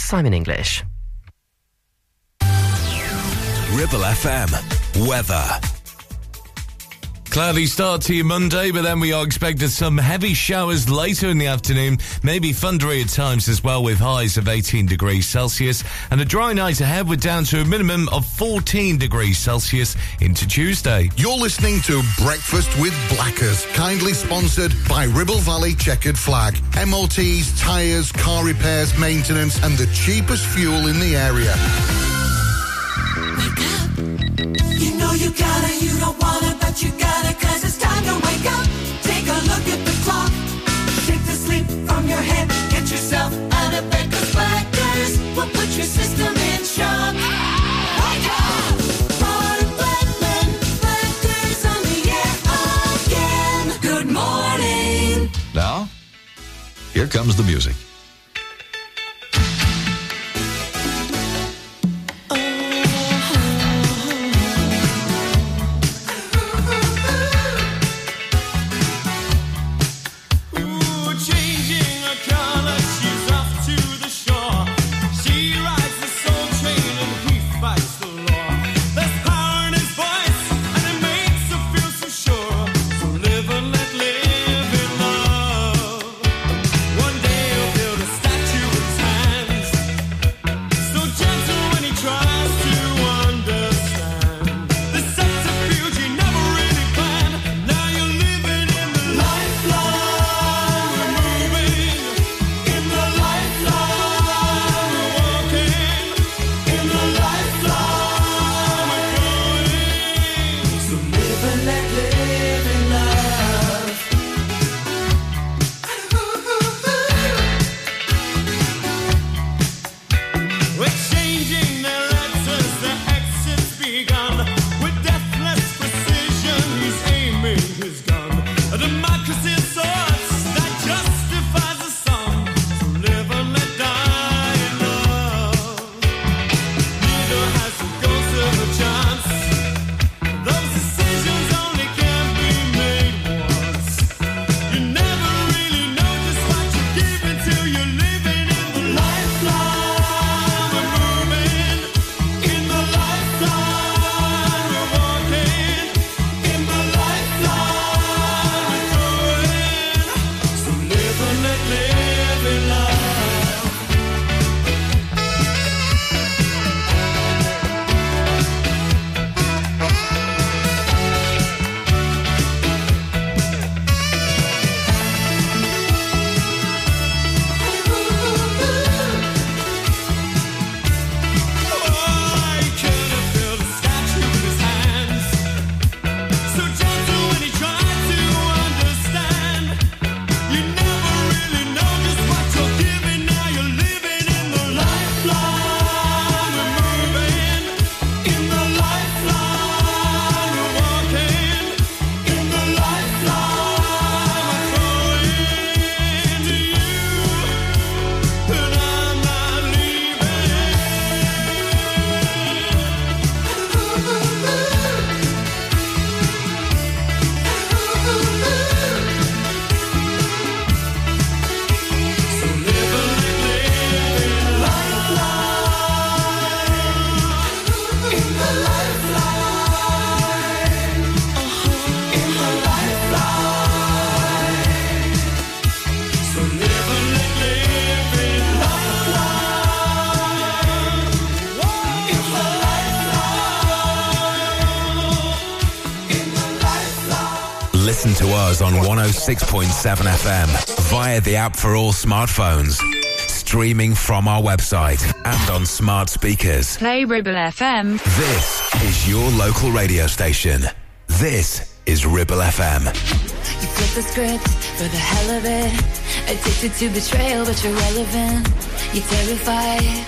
Simon English. Ribble FM. Weather. Cloudy start to your Monday, but then we are expected some heavy showers later in the afternoon, maybe thundery at times as well, with highs of 18 degrees Celsius, and a dry night ahead with down to a minimum of 14 degrees Celsius into Tuesday. You're listening to Breakfast with Blackers, kindly sponsored by Ribble Valley Checkered Flag. MOTs, tyres, car repairs, maintenance, and the cheapest fuel in the area. You gotta, you don't wanna, but you gotta, cause it's time to wake up. Take a look at the clock. Take the sleep from your head. Get yourself out of bed, cause Blackers will put your system in shock. Wake up! And Blackman, Blackers on the air again. Good morning. Now, here comes the music. Us on 106.7 FM via the app for all smartphones. Streaming from our website and on smart speakers. Play Ribble FM. This is your local radio station. This is Ribble FM. You flip the script for the hell of it. Addicted to betrayal, but you're relevant. You're terrified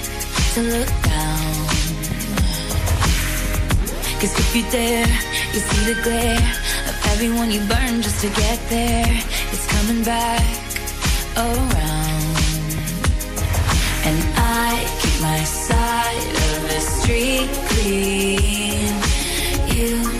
to look down. Cause if you dare, you see the glare of everyone you burn just to get there. It's coming back around. And I keep my side of the street clean. You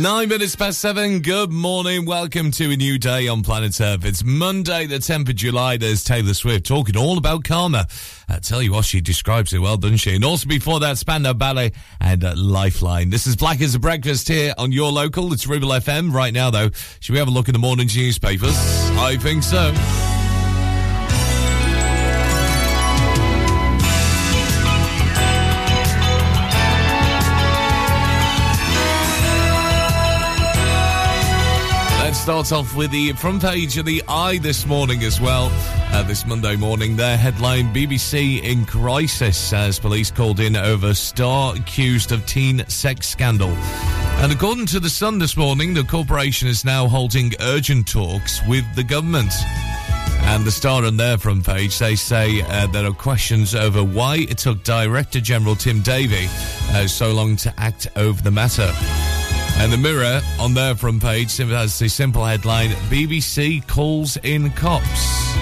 Nine minutes past seven. Good morning. Welcome to a new day on planet Earth. It's Monday, the 10th of July. There's Taylor Swift talking all about karma. I tell you what, she describes it well, doesn't she? And also before that, Spandau Ballet and uh, Lifeline. This is Black as a Breakfast here on your local. It's Ribble FM. Right now, though, should we have a look in the morning's newspapers? I think so. Start off with the front page of the Eye this morning as well. Uh, this Monday morning, their headline BBC in crisis as police called in over star accused of teen sex scandal. And according to The Sun this morning, the corporation is now holding urgent talks with the government. And the star on their front page, they say uh, there are questions over why it took Director General Tim Davie uh, so long to act over the matter. And the Mirror on their front page has the simple headline BBC calls in cops.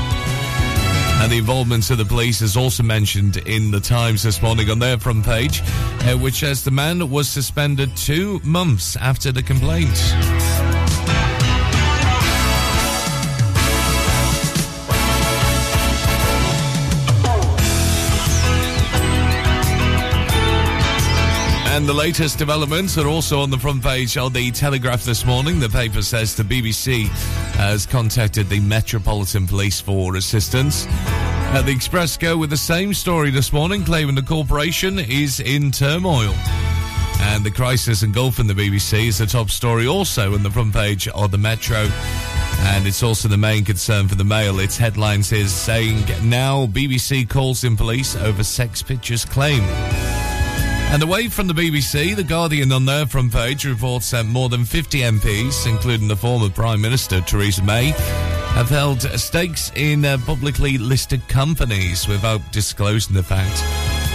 And the involvement of the police is also mentioned in the Times this morning on their front page, uh, which says the man was suspended two months after the complaint. And the latest developments are also on the front page of the Telegraph this morning. The paper says the BBC has contacted the Metropolitan Police for assistance. Uh, the Express go with the same story this morning, claiming the corporation is in turmoil. And the crisis engulfing the BBC is the top story also on the front page of the Metro. And it's also the main concern for the Mail. Its headlines is saying now BBC calls in police over sex pictures claim. And away from the BBC, The Guardian on their front page reports that more than 50 MPs, including the former Prime Minister Theresa May, have held stakes in uh, publicly listed companies without disclosing the fact,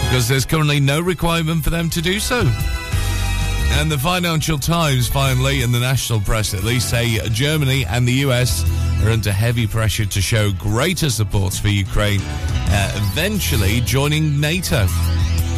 because there's currently no requirement for them to do so. And the Financial Times, finally, and the national press at least, say Germany and the US are under heavy pressure to show greater support for Ukraine, uh, eventually joining NATO.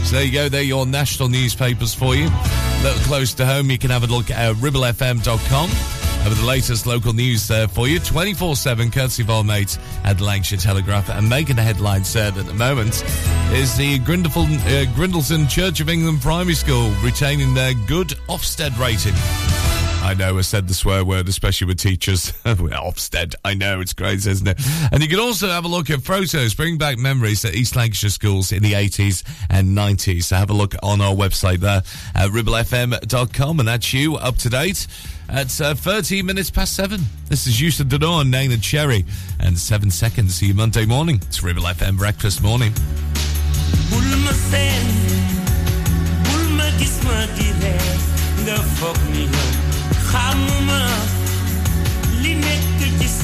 So there you go, they're your national newspapers for you. A little close to home, you can have a look at ribblefm.com. Have the latest local news there for you, 24 7, courtesy of our mates at Lancashire Telegraph. And making the headlines said at the moment is the Grindleton, uh, Church of England Primary School retaining their good Ofsted rating. I know I said the swear word, especially with teachers. Ofsted, I know, it's crazy, isn't it? And you can also have a look at photos, bring back memories at East Lancashire schools in the 80s and 90s. So have a look on our website there at ribblefm.com, and that's you up to date. At uh, 13 minutes past 7. This is Youssou N'Dour and Neneh Cherry. And 7 seconds. See you Monday morning. It's Ribble FM Breakfast Morning.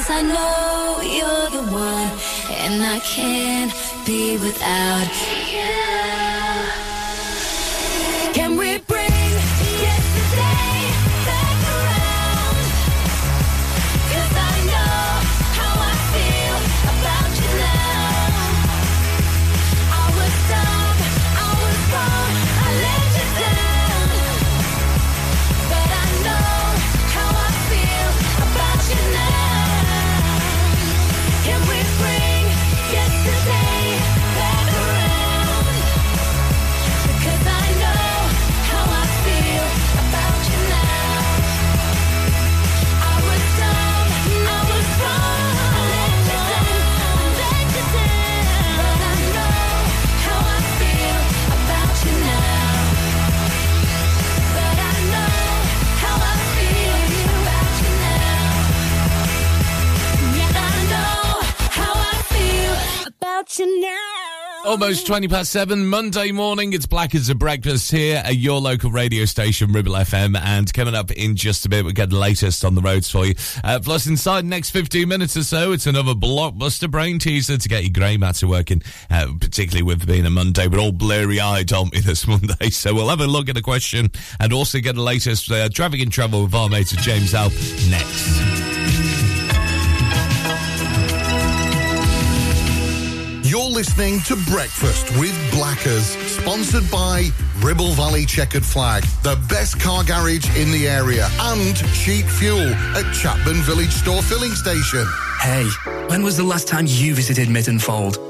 Cause I know you're the one, and I can't be without now. Almost 20 past 7, Monday morning. It's Black as a Breakfast here at your local radio station, Ribble FM. And coming up in just a bit, we'll get the latest on the roads for you. Uh, plus, inside the next 15 minutes or so, it's another blockbuster brain teaser to get your grey matter working, uh, particularly with being a Monday. We're all blurry eyed, aren't we, this Monday? So we'll have a look at a question and also get the latest uh, traffic and travel with our mate James Alp next. Listening to Breakfast with Blackers, sponsored by Ribble Valley Checkered Flag, the best car garage in the area, and cheap fuel at Chatburn Village Store Filling Station. Hey, when was the last time you visited Mitton Hall?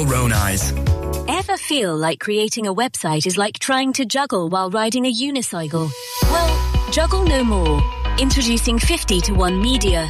Ever feel like creating a website is like trying to juggle while riding a unicycle? Well, juggle no more. Introducing 50 to 1 Media.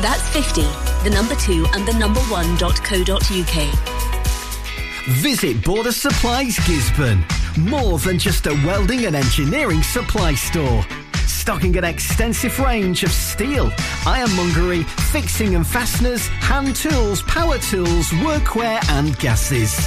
That's 50, the number 2 and the number 1.co.uk. Visit Border Supplies Gisburn. More than just a welding and engineering supply store. Stocking an extensive range of steel, ironmongery, fixing and fasteners, hand tools, power tools, workwear and gases.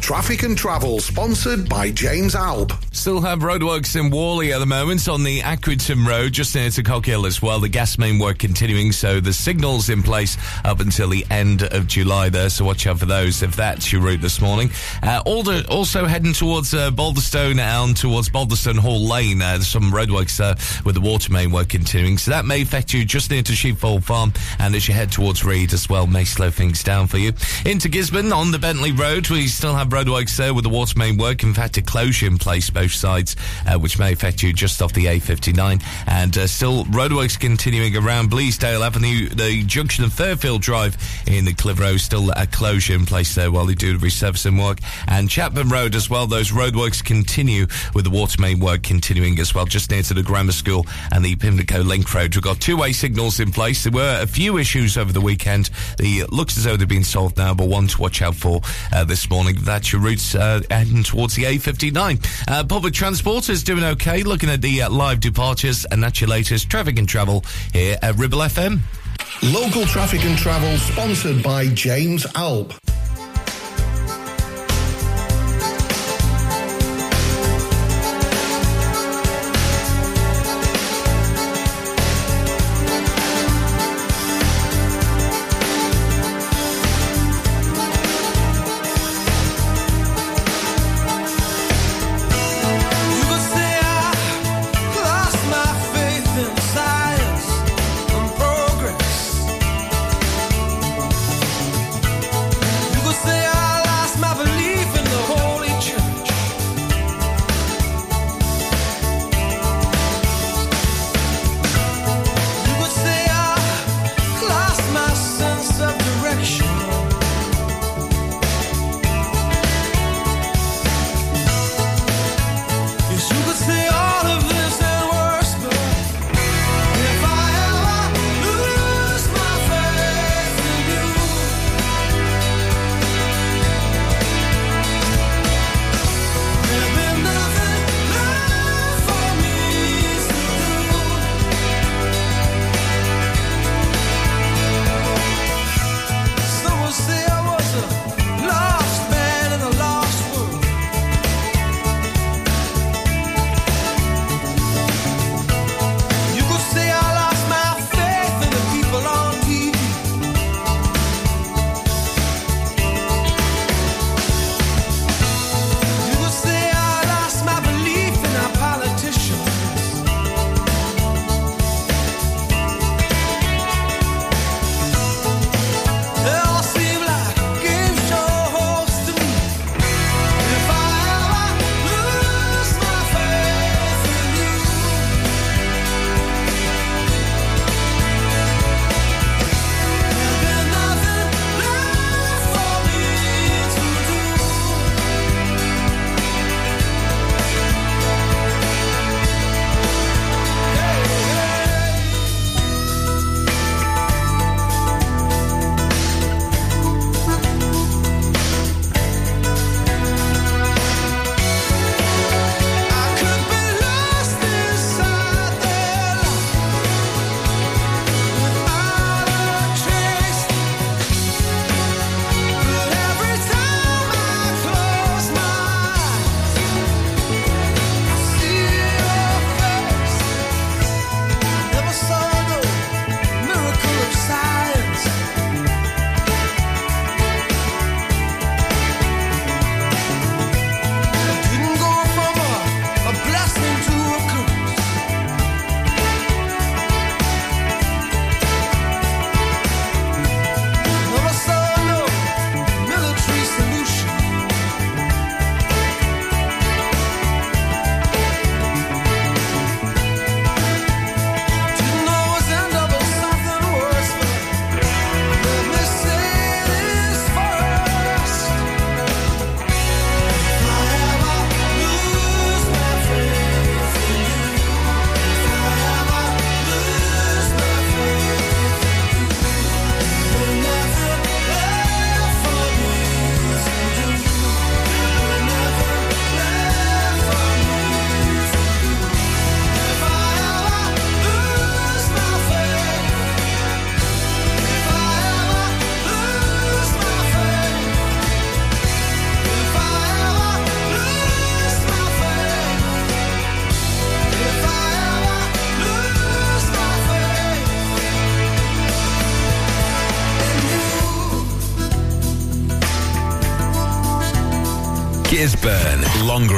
Traffic and travel sponsored by James Alb. Still have roadworks in Whalley at the moment on the Accrington Road, just near to Cockhill as well. The gas main work continuing, so the signals in place up until the end of July there. So watch out for those if that's your route this morning. Uh, also heading towards uh, Balderstone and towards Balderstone Hall Lane. Uh, there's some roadworks with the water main work continuing, so that may affect you just near to Sheepfold Farm. And as you head towards Reed as well, may slow things down for you. Into Gisburn on the Bentley Road, we still have roadworks there with the water main work. In fact, a closure in place both sides, uh, which may affect you just off the A59. And uh, still roadworks continuing around Bleasdale Avenue, the junction of Fairfield Drive in the Clitheroe, still a closure in place there while they do the resurfacing work. And Chatburn Road as well, those roadworks continue with the water main work continuing as well, just near to the grammar school and the Pimlico Link Road. We've got two-way signals in place. There were a few issues over the weekend. The looks as though they've been solved now, but one to watch out for uh, this morning. That's your routes uh, heading towards the A59. Uh, public transport is doing okay. Looking at the uh, live departures, and that's your latest traffic and travel here at Ribble FM. Local traffic and travel sponsored by James Alb.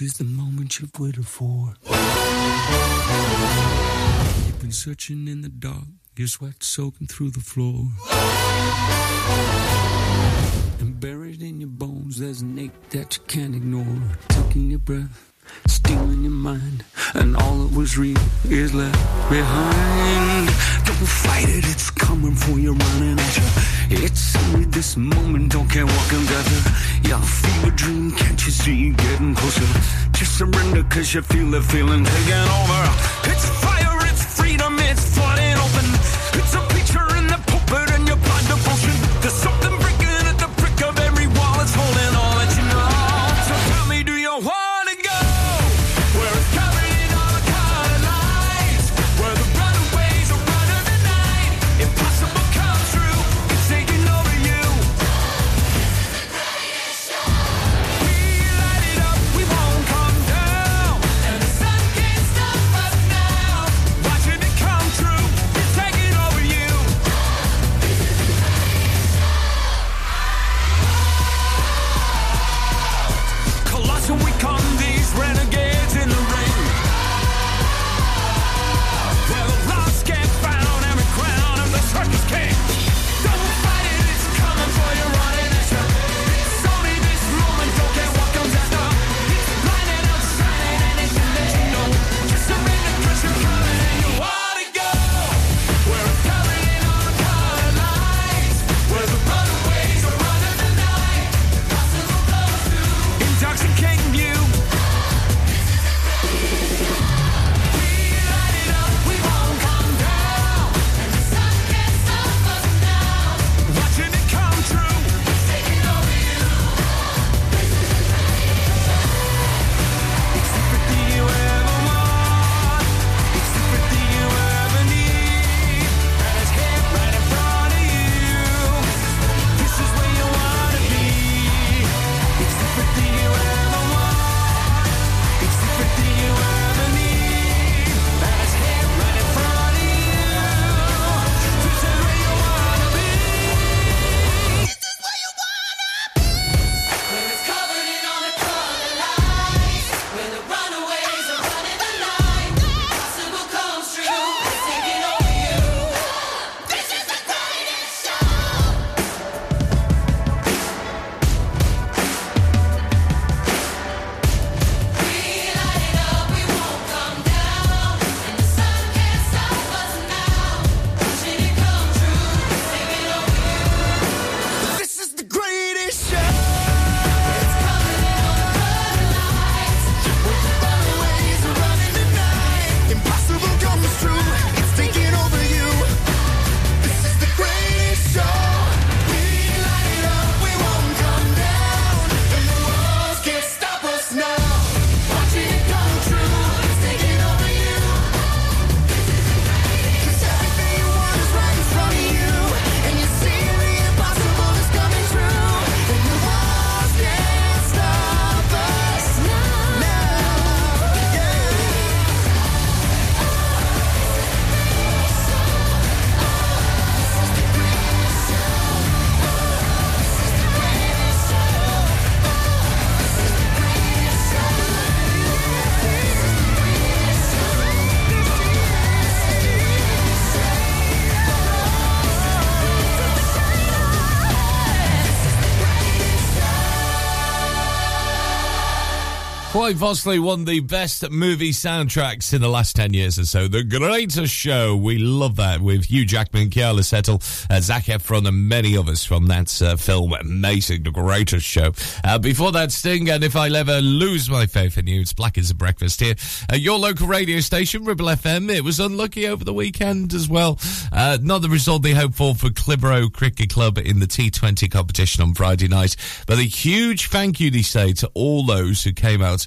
This is the moment you've waited for. You've been searching in the dark, your sweat soaking through the floor. getting closer. Just surrender cause you feel the feeling taking over. It's fire! Possibly one of the best movie soundtracks in the last 10 years or so. The Greatest Show. We love that with Hugh Jackman, Keala Settle, uh, Zac Efron, and many others from that uh, film. Amazing. The Greatest Show. Uh, before that, Sting, and if I'll ever lose my faith in you, it's Black as a Breakfast here. Your local radio station, Ribble FM. It was unlucky over the weekend as well. Uh, not the result they hoped for for Clitheroe Cricket Club in the T20 competition on Friday night. But a huge thank you, they say, to all those who came out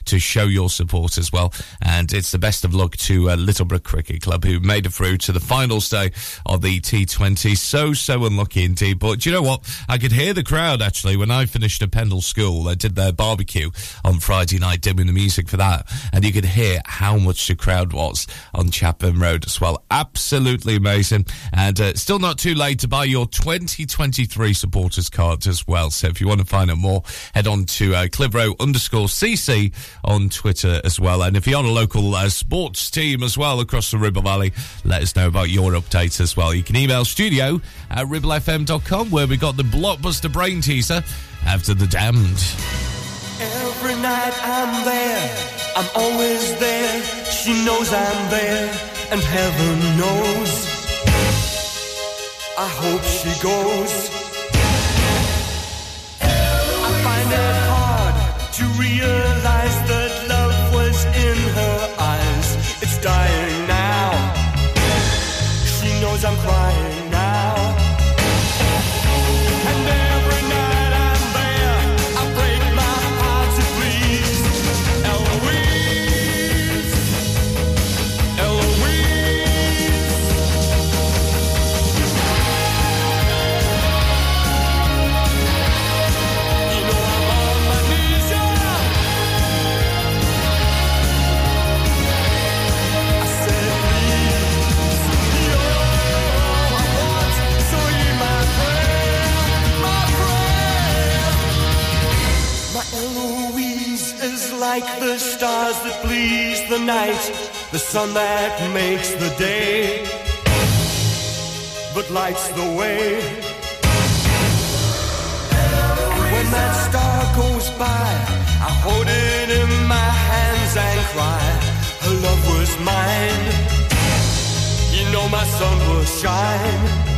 to show your support as well. And it's the best of luck to uh, Littlebrook Cricket Club who made it through to the final day of the T20. So, so unlucky indeed. But do you know what? I could hear the crowd actually when I finished at Pendle School. I did their barbecue on Friday night, doing the music for that. And you could hear how much the crowd was on Chatburn Road as well. Absolutely amazing. And uh, still not too late to buy your 2023 supporters card as well. So if you want to find out more, head on to uh, underscore CC on Twitter as well. And if you're on a local uh, sports team as well across the Ribble Valley, let us know about your updates as well. You can email studio at ribblefm.com where we got the blockbuster brain teaser after the damned. Every night I'm there, I'm always there. She knows I'm there, and heaven knows. I hope she goes. I find it hard to realize please the night, the sun that makes the day, but lights the way. And when that star goes by, I hold it in my hands and cry, her love was mine. You know my sun will shine.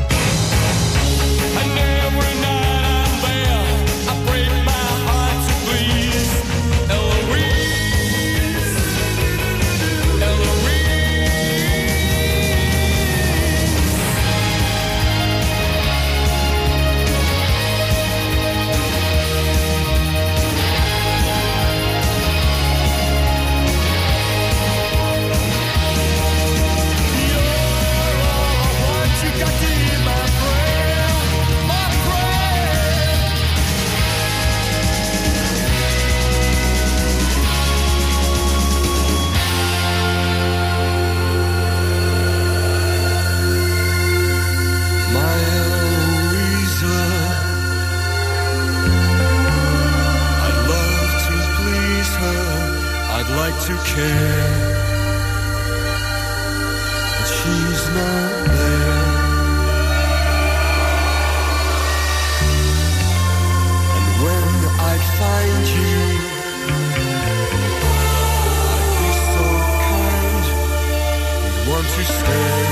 To care, but she's not there. And when I'd find you, I'd be so kind, you'd want to stay.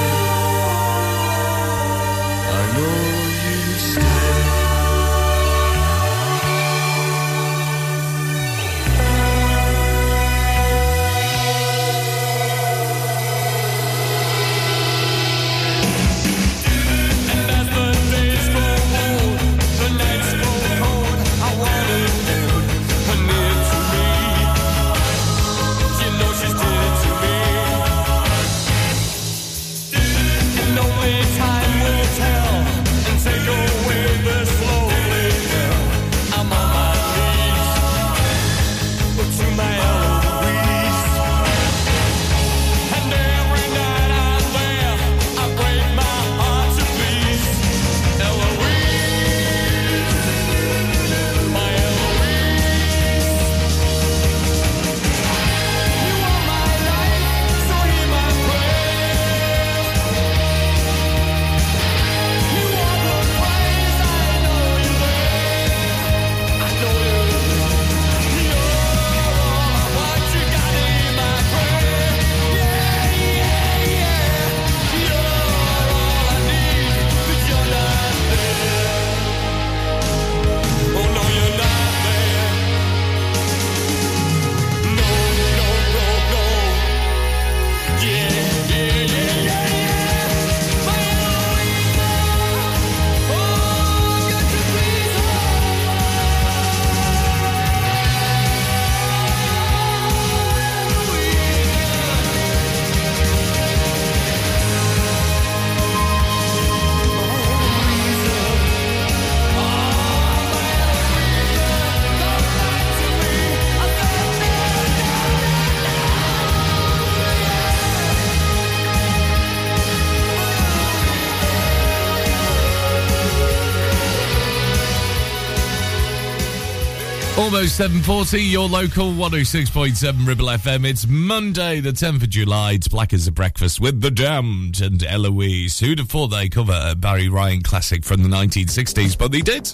Almost 7.40, your local 106.7 Ribble FM. It's Monday, the 10th of July. It's Black as a Breakfast with The Damned and Eloise. Have thought they cover a Barry Ryan classic from the 1960s? But they did.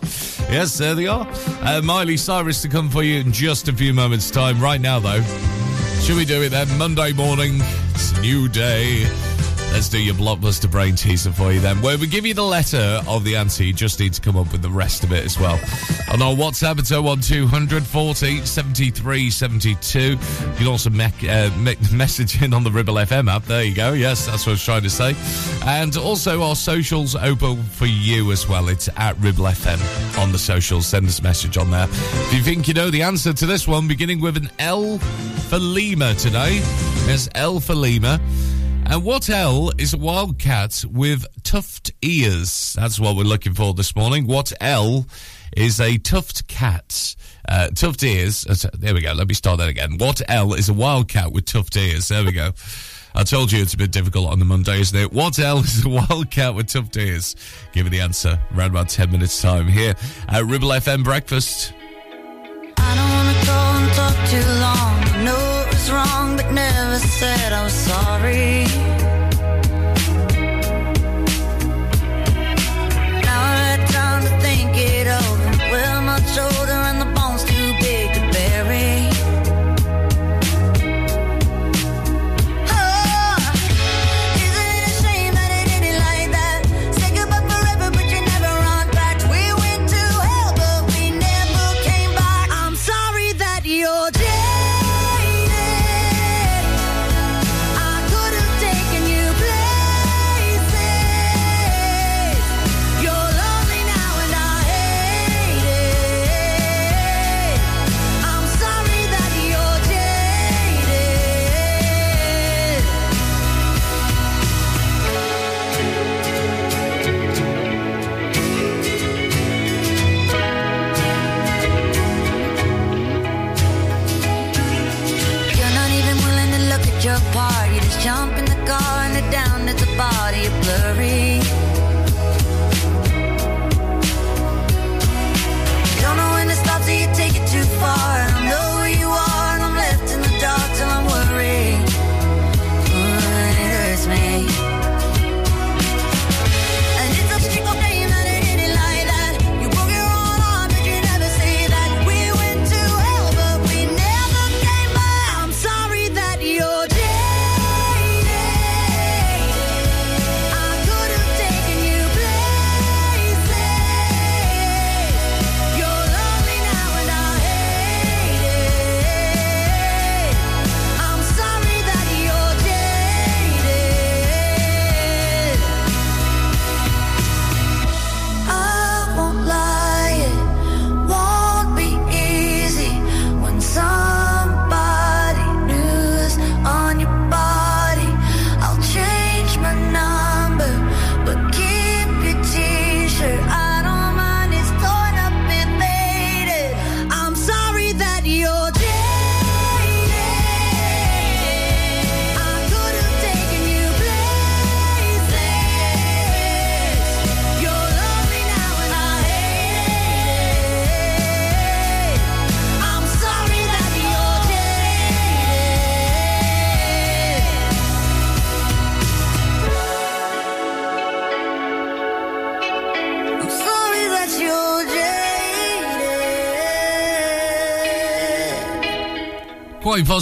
Yes, there they are. Uh, Miley Cyrus to come for you in just a few moments' time. Right now, though, should we do it then? Monday morning, it's a new day. Let's do your blockbuster brain teaser for you then, where we give you the letter of the answer. You just need to come up with the rest of it as well. On our WhatsApp, it's 01200 40 73 72. You can also me- uh, me- message in on the Ribble FM app. There you go. Yes, that's what I was trying to say. And also, our socials open for you as well. It's at Ribble FM on the socials. Send us a message on there. If you think you know the answer to this one, beginning with an L for Lima today. There's L for Lima. And what L is a wildcat with tuft ears? That's what we're looking for this morning. What L is a tuft cat? Uh, tuft ears. uh, There we go. Let me start that again. What L is a wildcat with tuft ears? There we go. I told you it's a bit difficult on the Monday, isn't it? What L is a wildcat with tuft ears? Give me the answer around about 10 minutes' time here at Ribble FM Breakfast. I don't wanna go and talk too long. Know it was wrong, but never said I'm sorry.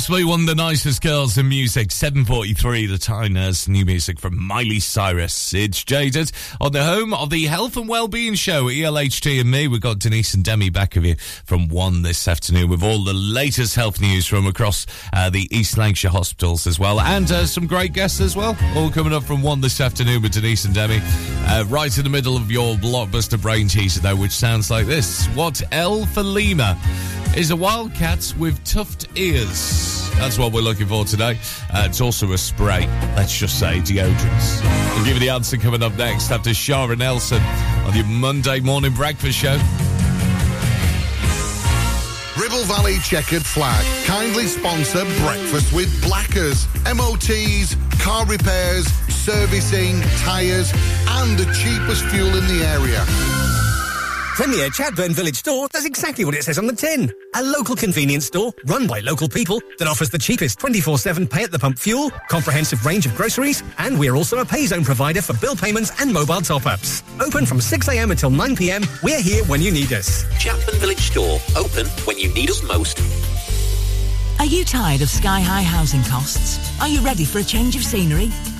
Possibly one of the nicest girls in music. 7.43 the time as new music from Miley Cyrus. It's Jaded on the home of the Health and Wellbeing Show, ELHT and me. We've got Denise and Demi back of you from 1 this afternoon with all the latest health news from across uh, the East Lancashire hospitals as well. And uh, some great guests as well. All coming up from 1 this afternoon with Denise and Demi. Uh, right in the middle of your blockbuster brain teaser though, which sounds like this. What L for Lima? is a wildcat with tuft ears. That's what we're looking for today. Uh, it's also a spray. Let's just say deodorants. We'll give you the answer coming up next after Shara Nelson on your Monday morning breakfast show. Ribble Valley Checkered Flag kindly sponsor Breakfast with Blackers. MOTs, car repairs, servicing, tyres, and the cheapest fuel in the area. Premier Chatburn Village Store does exactly what it says on the tin. A local convenience store run by local people that offers the cheapest 24-7 pay at the pump fuel, comprehensive range of groceries, and we're also a pay zone provider for bill payments and mobile top-ups. Open from 6am until 9pm, we're here when you need us. Chatburn Village Store, open when you need us most. Are you tired of sky-high housing costs? Are you ready for a change of scenery?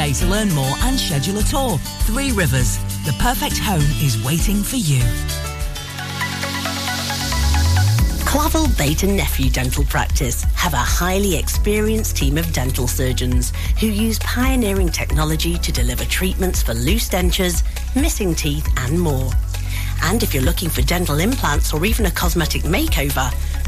to learn more and schedule a tour. Three Rivers, the perfect home is waiting for you. Clavel Bait and Nephew Dental Practice have a highly experienced team of dental surgeons who use pioneering technology to deliver treatments for loose dentures, missing teeth and more. And if you're looking for dental implants or even a cosmetic makeover,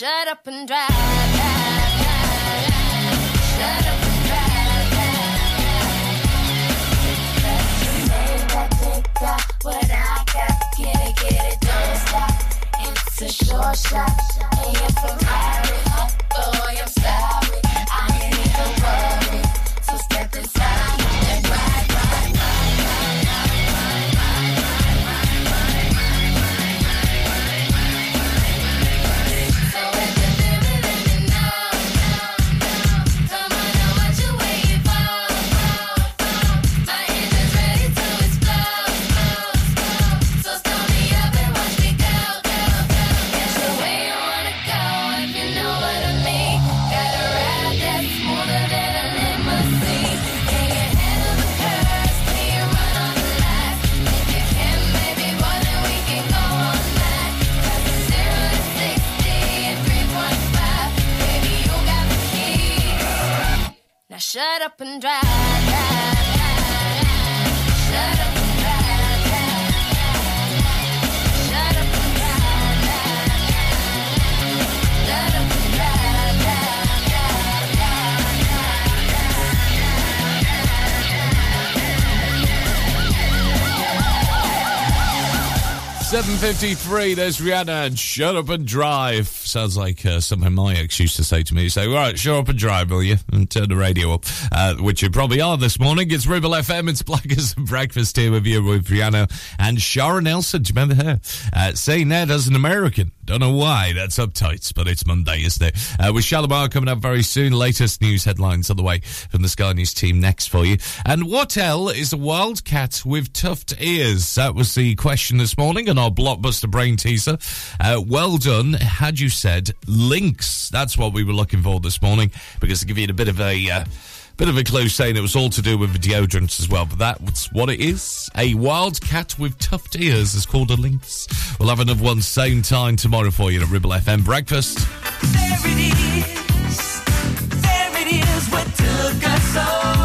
Shut up and drive. Shut up and drive, what I got, get it, get it, don't stop. It's a short shot, and Ferrari. Boy, I'm sorry, shut up and drive, Seven fifty-three. There's Rihanna and "Shut Up and Drive." Sounds like uh, something my ex used to say to me. Say, "Right, shut up and drive, will you?" And turn the radio up, uh, which you probably are this morning. It's Ribble FM. It's Blackers Breakfast here with you with Rihanna and Shara Nelson. Do you remember her? Uh, saying that as an American. Don't know why. That's uptight, but it's Monday, isn't it? Uh, with Shalimar coming up very soon. Latest news headlines on the way from the Sky News team next for you. And what L is a wildcat with tufted ears? That was the question this morning on our blockbuster brain teaser. Uh, well done. Had you said lynx? That's what we were looking for this morning because to give you a bit of a. Uh, Bit of a clue saying it was all to do with deodorants as well, but that's what it is. A wild cat with tufted ears is called a lynx. We'll have another one same time tomorrow for you at Ribble FM Breakfast. There it is. There it is. What took us so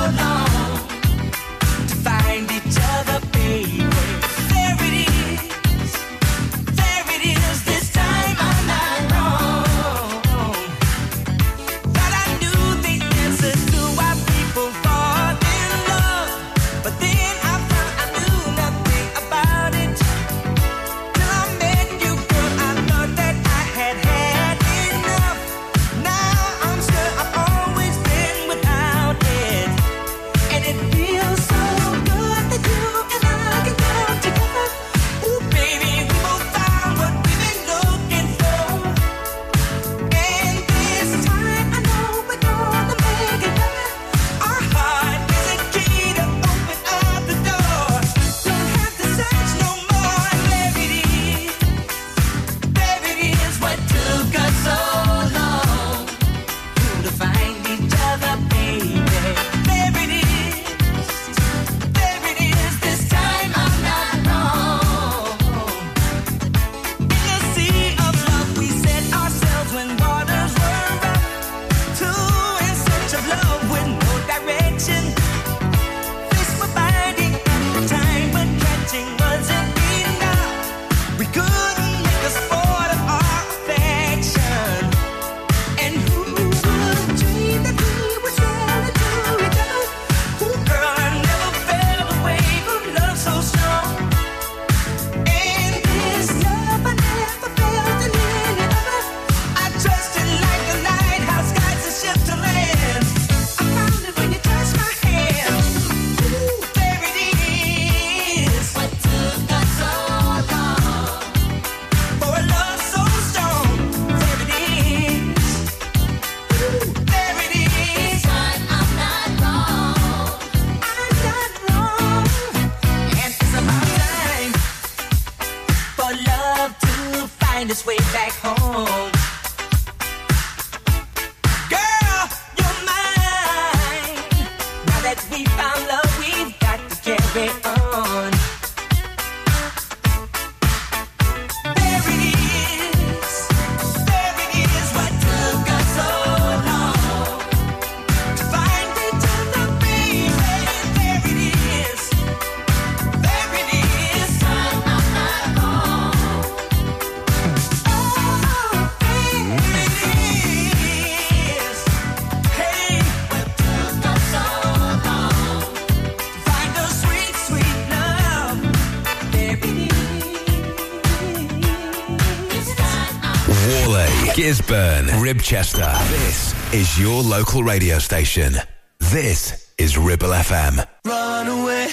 Ribchester. This is your local radio station. This is Ribble FM. Run away,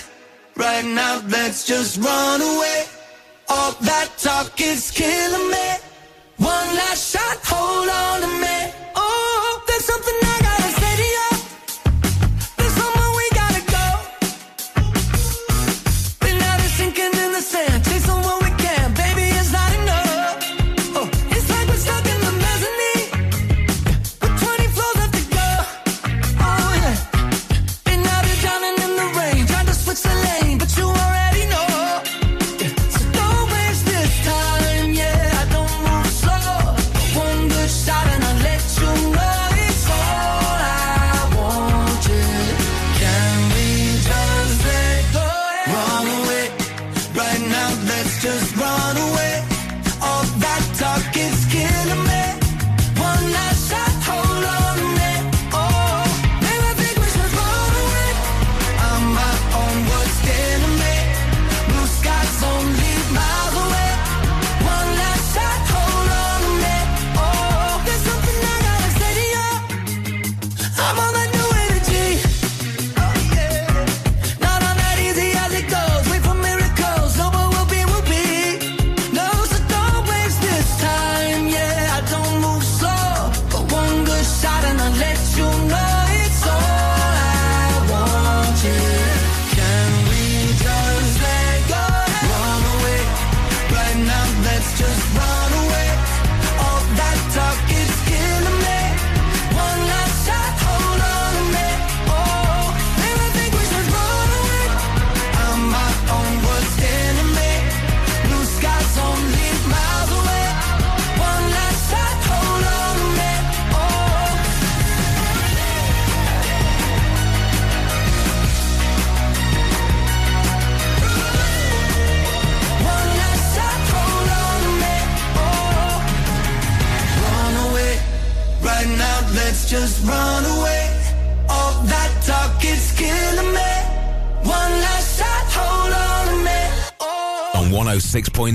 right now, let's just run away. All that talk is killing me.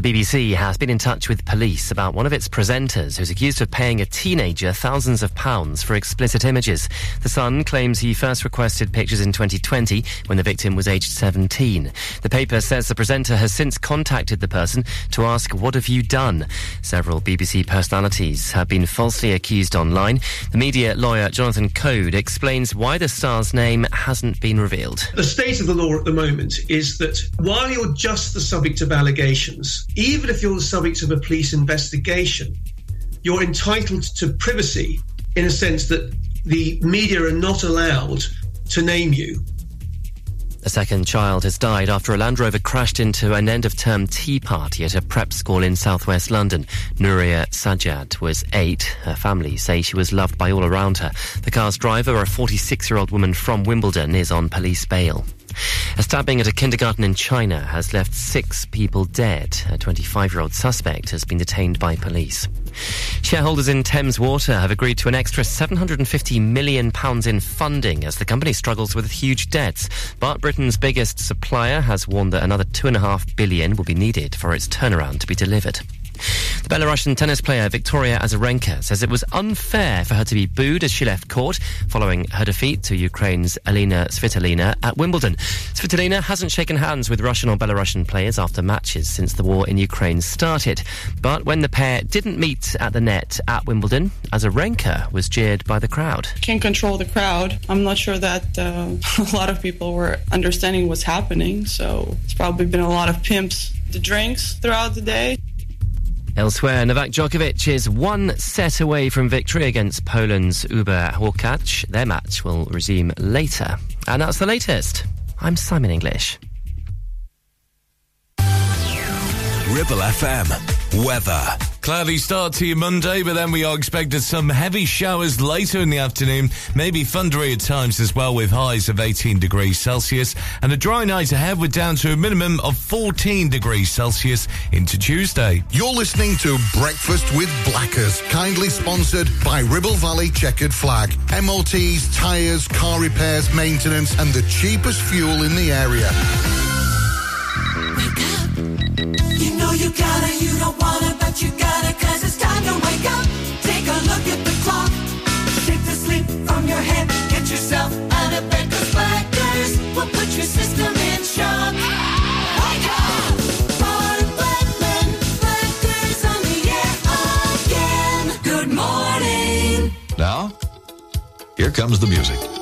The BBC has been in touch with police about one of its presenters who's accused of paying a teenager thousands of pounds for explicit images. The Sun claims he first requested pictures in 2020 when the victim was aged 17. The paper says the presenter has since contacted the person to ask, What have you done? Several BBC personalities have been falsely accused online. The media lawyer Jonathan Coad explains why the star's name hasn't been revealed. The state of the law at the moment is that while you're just the subject of allegations, even if you're the subject of a police investigation, you're entitled to privacy in a sense that the media are not allowed to name you. A second child has died after a Land Rover crashed into an end of term tea party at a prep school in southwest London. Nuria Sajjad was eight. Her family say she was loved by all around her. The car's driver, a 46 year old woman from Wimbledon, is on police bail. A stabbing at a kindergarten in China has left six people dead. A 25 year old suspect has been detained by police. Shareholders in Thames Water have agreed to an extra £750 million in funding as the company struggles with huge debts. But Britain's biggest supplier has warned that another £2.5 billion will be needed for its turnaround to be delivered. The Belarusian tennis player Victoria Azarenka says it was unfair for her to be booed as she left court following her defeat to Ukraine's Elena Svitolina at Wimbledon. Svitolina hasn't shaken hands with Russian or Belarusian players after matches since the war in Ukraine started. But when the pair didn't meet at the net at Wimbledon, Azarenka was jeered by the crowd. can't control the crowd. I'm not sure that uh, a lot of people were understanding what's happening, so it's probably been a lot of Pimm's the drinks throughout the day. Elsewhere, Novak Djokovic is one set away from victory against Poland's Hubert Hurkacz. Their match will resume later. And that's the latest. I'm Simon English. Ribble FM. Weather. Cloudy start to your Monday, but then we are expected some heavy showers later in the afternoon, maybe thundery at times as well, with highs of 18 degrees Celsius, and a dry night ahead with down to a minimum of 14 degrees Celsius into Tuesday. You're listening to Breakfast with Blackers, kindly sponsored by Ribble Valley Checkered Flag. MOTs, tyres, car repairs, maintenance, and the cheapest fuel in the area. You know you gotta, you don't wanna, but you gotta, cause it's time to wake up. Take a look at the clock. The sleep from your head. Get yourself out of will put your system in shock. Wake up! On the air again. Good morning. Now, here comes the music.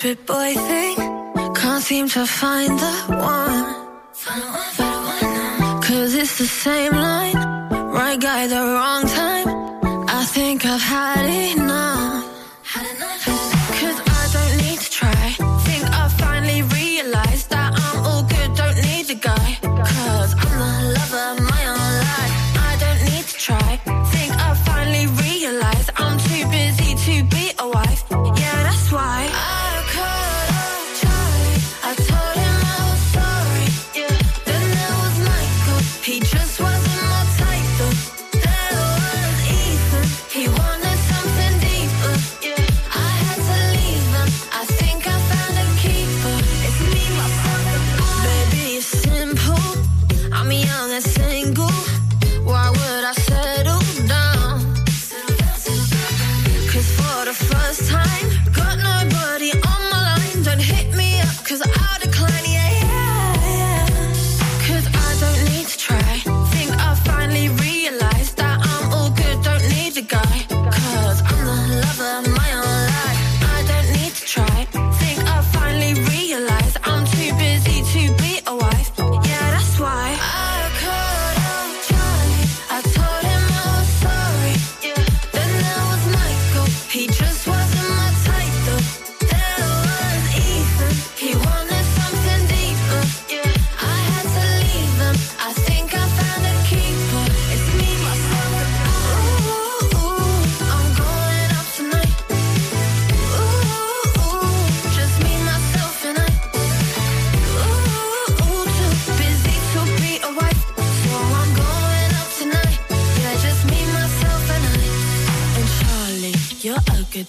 Stupid boy thing. Can't seem to find the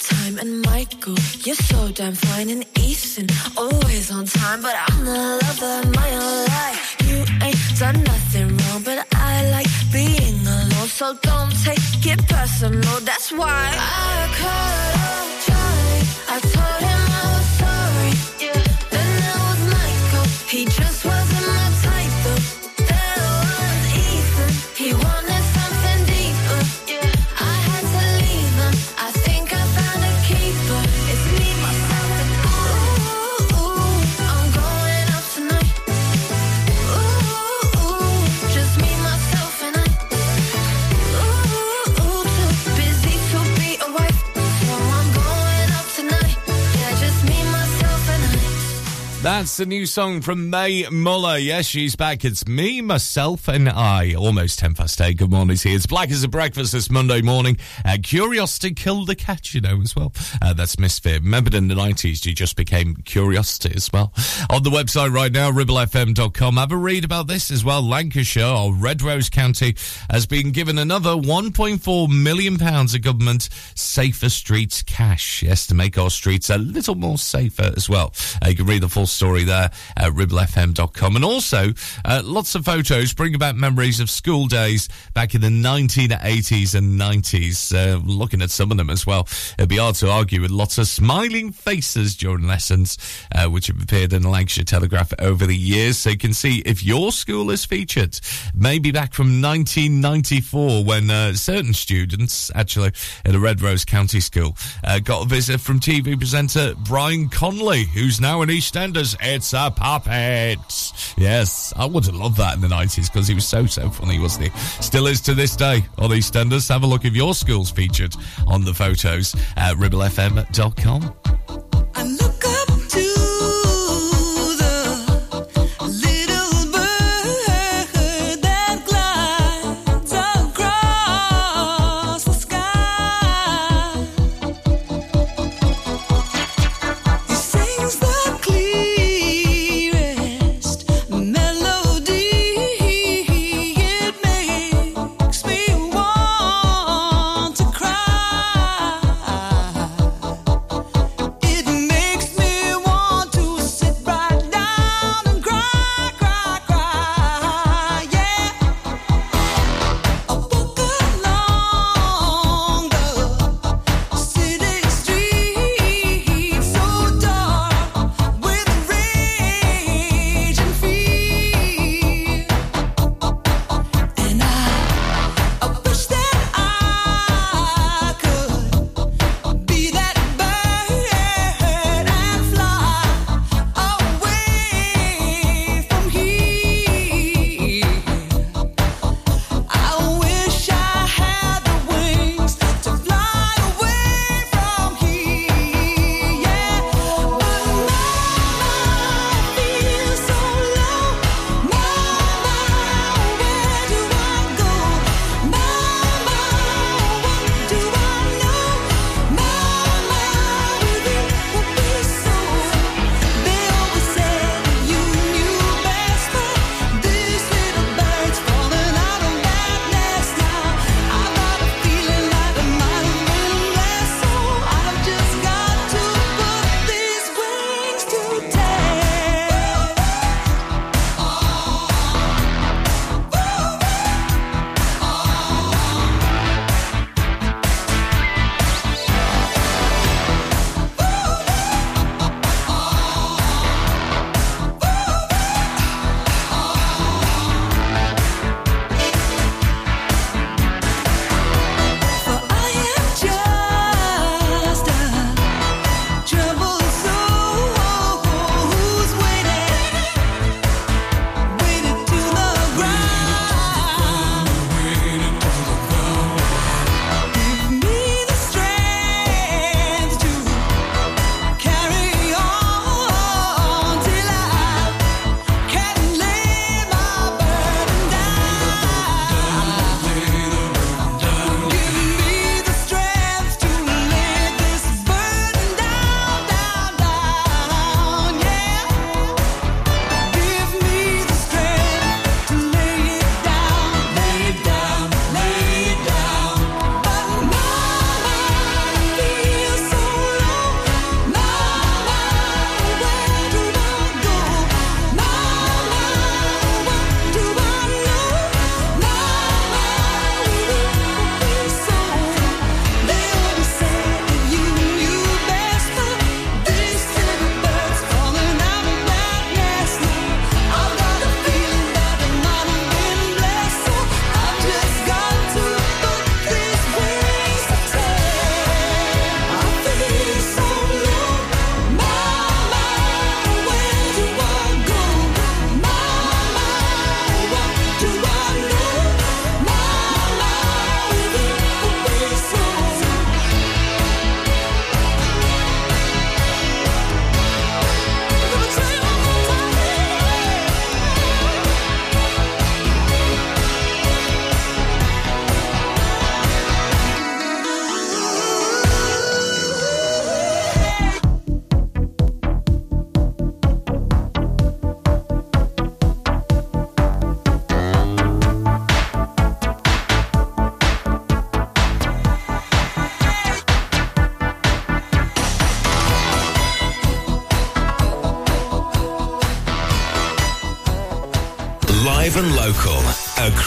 time, and Michael, you're so damn fine, and Ethan, always on time, but I'm the lover of my own life. You ain't done nothing wrong, but I like being alone, so don't take it personal. That's why I cut off Charlie. I told him I That's the new song from Mae Muller. Yes, she's back. It's me, myself, and I. Almost 10 past 8. Good morning to you. It's black as a breakfast this Monday morning. Uh, Curiosity killed the cat, you know, as well. Uh, that's Misfit. Remember in the 90s, you just became Curiosity as well. On the website right now, ribblefm.com. Have a read about this as well. Lancashire, or Red Rose County, has been given another £1.4 million pounds of government safer streets cash. Yes, to make our streets a little more safer as well. Uh, you can read the full story there at ribblefm.com. And also, uh, lots of photos bring back memories of school days back in the 1980s and 90s. Uh, looking at some of them as well. It'd be hard to argue with lots of smiling faces during lessons, uh, which have appeared in the Lancashire Telegraph over the years. So you can see if your school is featured. Maybe back from 1994 when uh, certain students, actually, at a Red Rose County School, uh, got a visit from TV presenter Brian Conley, who's now in EastEnders. It's a puppet. Yes, I would have loved that in the 90s because he was so, so funny, wasn't he? Still is to this day on EastEnders. Have a look if your school's featured on the photos at ribblefm.com.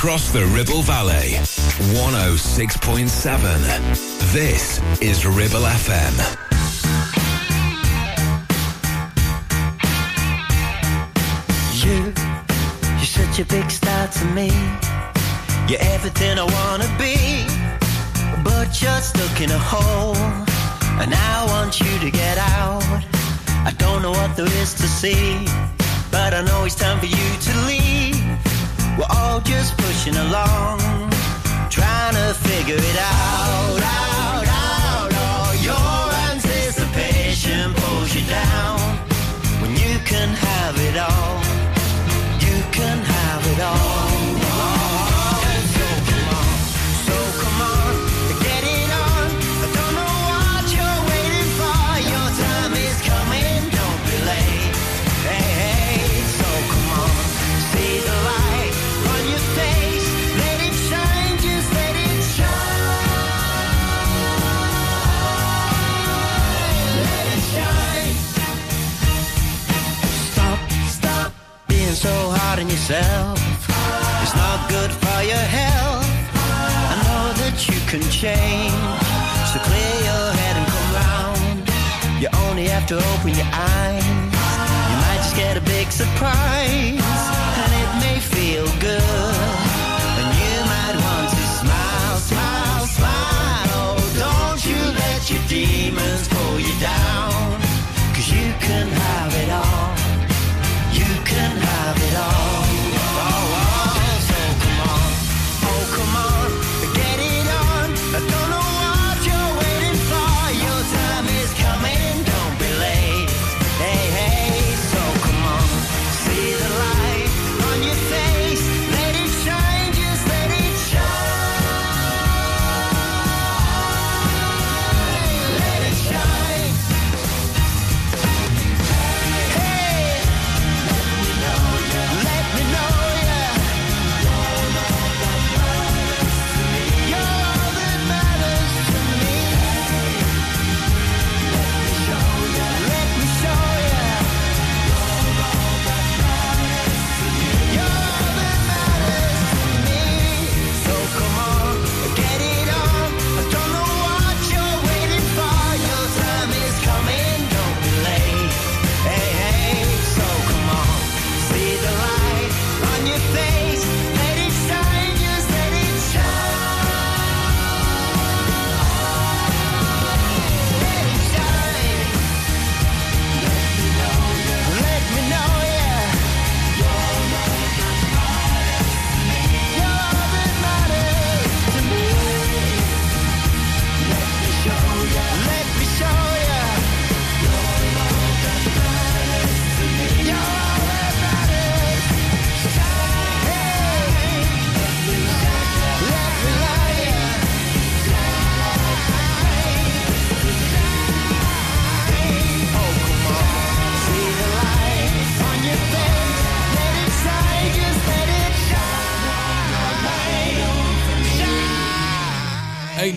Across the Ribble Valley. 106.7. This is Ribble FM. You, you're such a big star to me. You're everything I wanna be, but you're stuck in a hole, and I want you to get out. I don't know what there is to see, but I know it's time for you to leave. We're all just pushing along, trying to figure it out, out, out. Oh, your anticipation pulls you down when you can have it all. You can have it all. Yourself. It's not good for your health. I know that you can change. So clear your head and come round. You only have to open your eyes. You might just get a big surprise. And it may feel good. And you might want to smile, smile, smile. Oh, don't you let your demons pull you down. Cause you can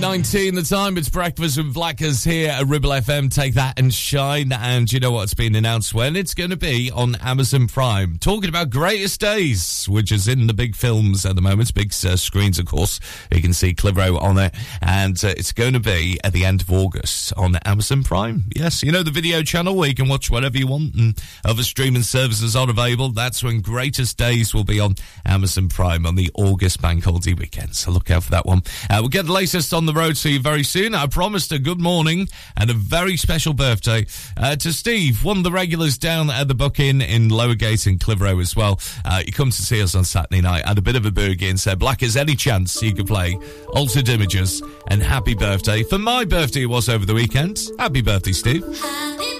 19 the time. It's breakfast with Blackers here at Ribble FM. Take that and shine. And you know what's been announced when? It's going to be on Amazon Prime. Talking about Greatest Days, which is in the big films at the moment, big uh, screens, of course. You can see Clitheroe on it. And uh, it's going to be at the end of August on Amazon Prime. Yes, you know the video channel where you can watch whatever you want and other streaming services are available. That's when Greatest Days will be on Amazon Prime on the August bank holiday weekend. So look out for that one. Uh, we'll get the latest on the road to you very soon. I promised a good morning and a very special birthday uh, to Steve, one of the regulars down at the Buck Inn in Lowergate in Clitheroe as well. Uh, he comes to see us on Saturday night, had a bit of a burger and said, Black, is any chance you could play Altered Images and Happy Birthday? For my birthday it was over the weekend. Happy birthday, Steve. Happy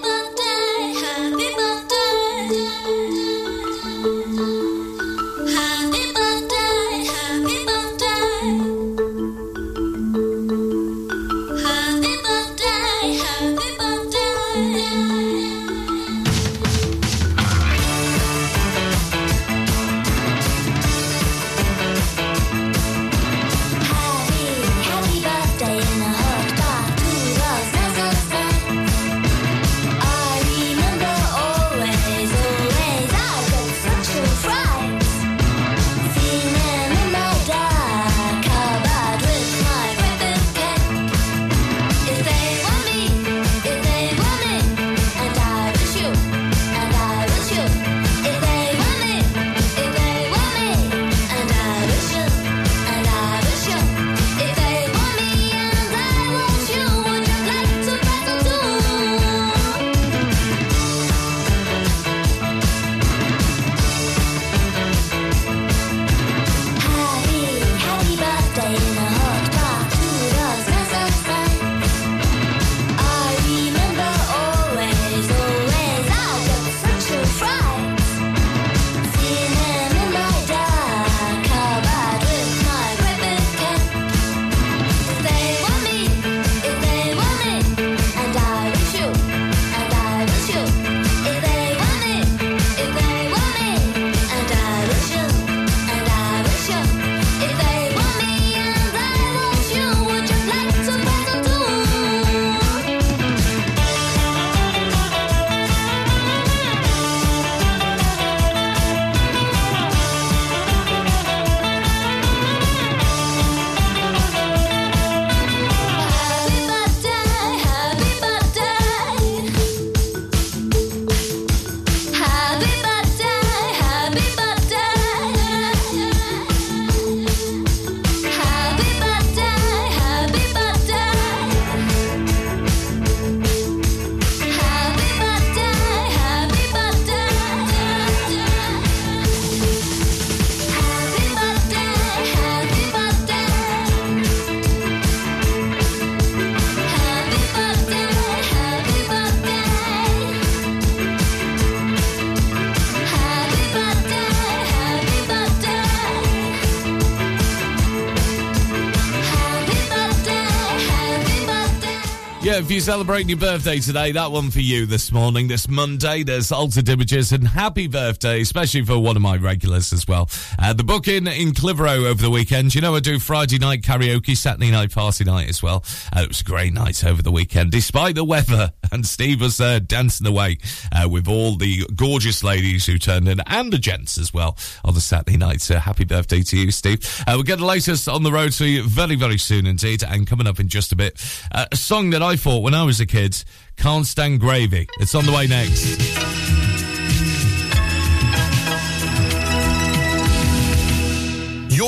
if you're celebrating your birthday today, that one for you this morning, this Monday. There's altered images and happy birthday, especially for one of my regulars as well. Uh, the Buck Inn in Clitheroe over the weekend. You know, I do Friday night karaoke, Saturday night party night as well. Uh, it was a great night over the weekend, despite the weather. And Steve was there dancing away uh, with all the gorgeous ladies who turned in and the gents as well on the Saturday night. So happy birthday to you, Steve. Uh, we'll get the latest on the road to you very, very soon indeed. And coming up in just a bit, uh, a song that I thought when I was a kid, Can't Stand Gravy. It's on the way next.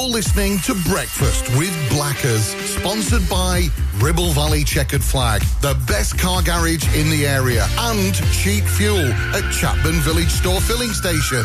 You're listening to Breakfast with Blackers, sponsored by Ribble Valley Checkered Flag, the best car garage in the area, and cheap fuel at Chatburn Village Store Filling Station.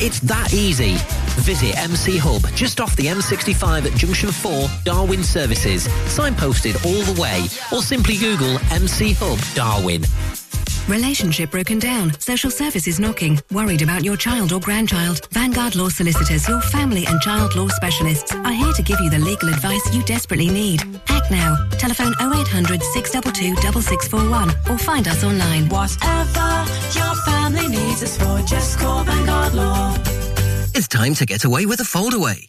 it's that easy. Visit MC Hub just off the M65 at Junction 4, Darwen Services, signposted all the way, or simply Google MC Hub Darwen. Relationship broken down. Social services knocking. Worried about your child or grandchild. Vanguard Law Solicitors, your family and child law specialists, are here to give you the legal advice you desperately need. Act now. Telephone 0800 622 6641 or find us online. Whatever your family needs us for, just call Vanguard Law. It's time to get away with a foldaway.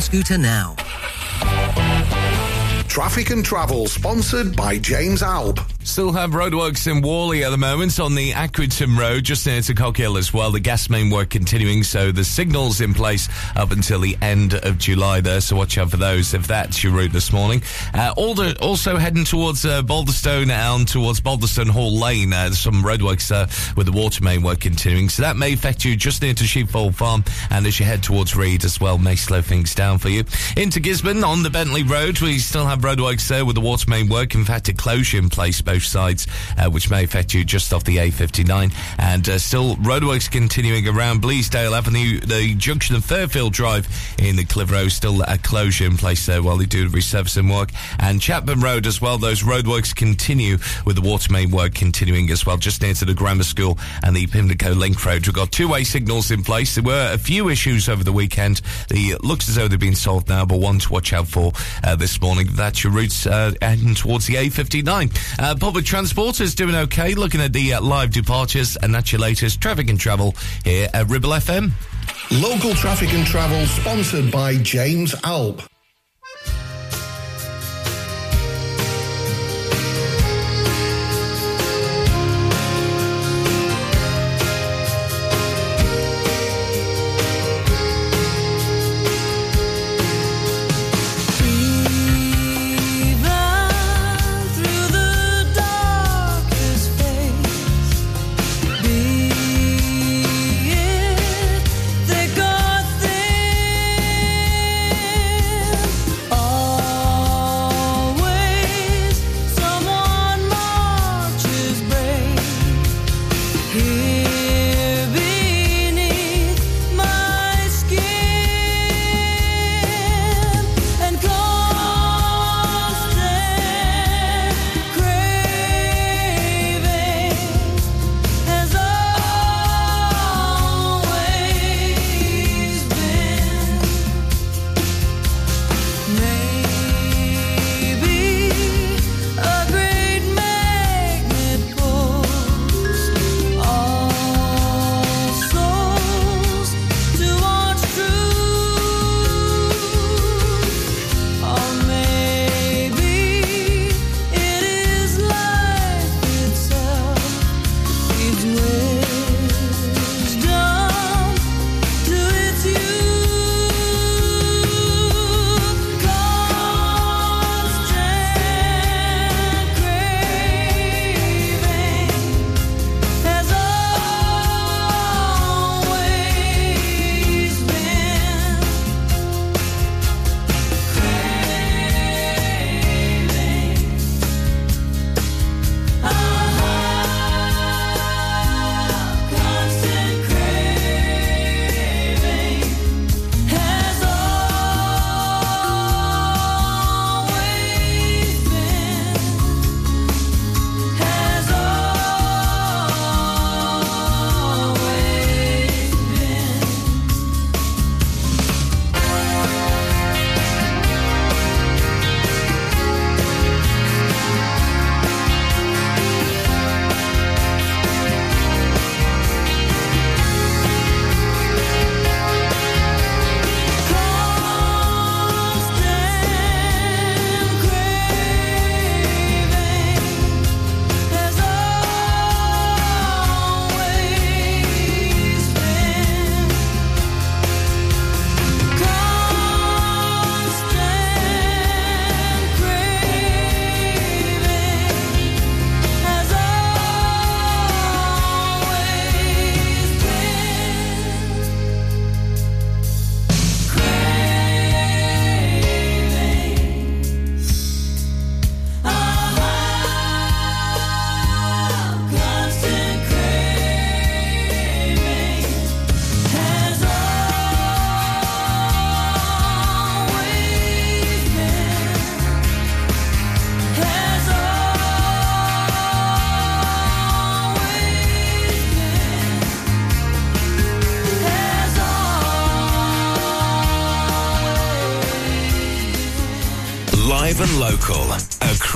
scooter now. Traffic and Travel, sponsored by James Alb. Still have roadworks in Whalley at the moment on the Accrington Road, just near to Cockhill as well. The gas main work continuing, so the signals in place up until the end of July there. So watch out for those if that's your route this morning. Uh, Alder, also heading towards uh, Balderstone and towards Balderstone Hall Lane. Uh, some roadworks there with the water main work continuing, so that may affect you just near to Sheepfold Farm. And as you head towards Reed as well, may slow things down for you. Into Gisburn on the Bentley Road, we still have roadworks there with the water main work. In fact, a closure in place both sides, uh, which may affect you just off the A59. And uh, still roadworks continuing around Bleasdale Avenue, the junction of Fairfield Drive in the Clitheroe, still a closure in place there while they do the resurfacing work. And Chatburn Road as well, those roadworks continue with the water main work continuing as well, just near to the grammar school and the Pimlico Link Road. We've got two-way signals in place. There were a few issues over the weekend. The looks as though they've been solved now, but one to watch out for uh, this morning. That's your routes uh, heading towards the A59. Uh, public transport is doing okay. Looking at the uh, live departures, and that's your latest traffic and travel here at Ribble FM. Local Traffic and Travel, sponsored by James Alb.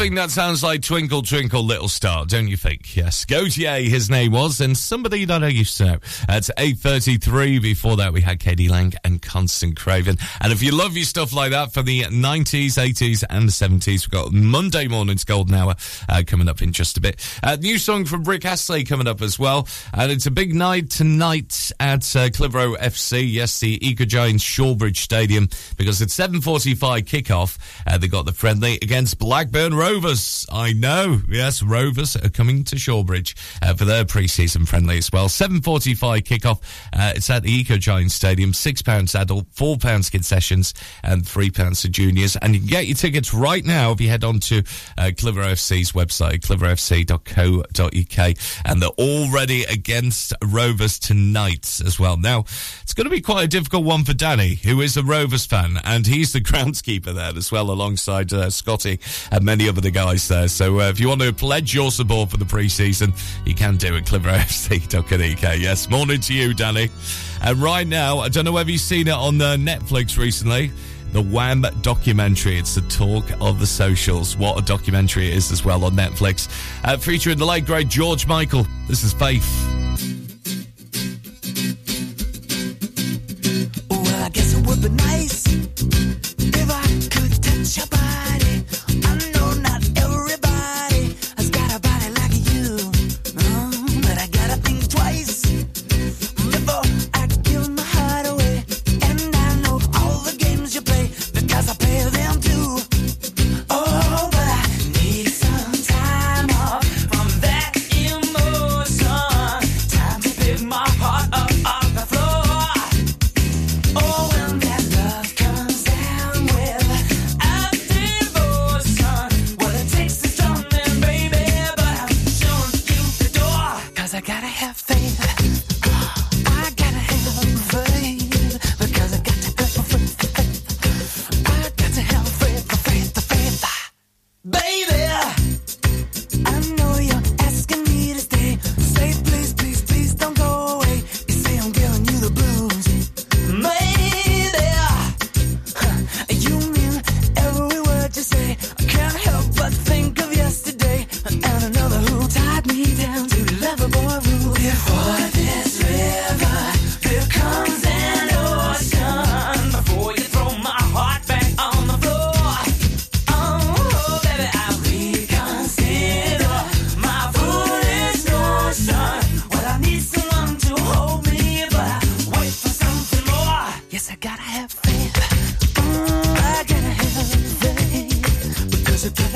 think that sounds like Twinkle Twinkle Little Star, don't you think? Yes, Gotye, his name was, and somebody that I used to know. At 8.33, before that we had k.d. lang constant craving. And if you love your stuff like that from the 90s, 80s, and the 70s, we've got Monday morning's Golden Hour uh, coming up in just a bit. Uh, new song from Rick Astley coming up as well. And it's a big night tonight at uh, Clitheroe FC. Yes, the Eco Giants Shawbridge Stadium because it's 7.45 kickoff, uh, they got the friendly against Blackburn Rovers. I know. Yes, Rovers are coming to Shawbridge uh, for their pre-season friendly as well. 7.45 kickoff. Uh, it's at the Eco Giants Stadium. £6 pounds adult, £4 concessions, and £3 for juniors. And you can get your tickets right now if you head on to uh, Clitheroe FC's website, clitheroefc.co.uk. And they're already against Rovers tonight as well. Now, it's going to be quite a difficult one for Danny, who is a Rovers fan, and he's the groundskeeper there as well, alongside uh, Scotty and many other the guys there. So uh, if you want to pledge your support for the pre season, you can do at clitheroefc.co.uk. Yes, morning to you, Danny. And right now, I don't know whether you've seen it on the Netflix recently the Wham documentary. It's the talk of the socials. What a documentary it is as well on Netflix, uh, featuring the late great George Michael. This is Faith. I guess it would be nice if I could touch your body. Cause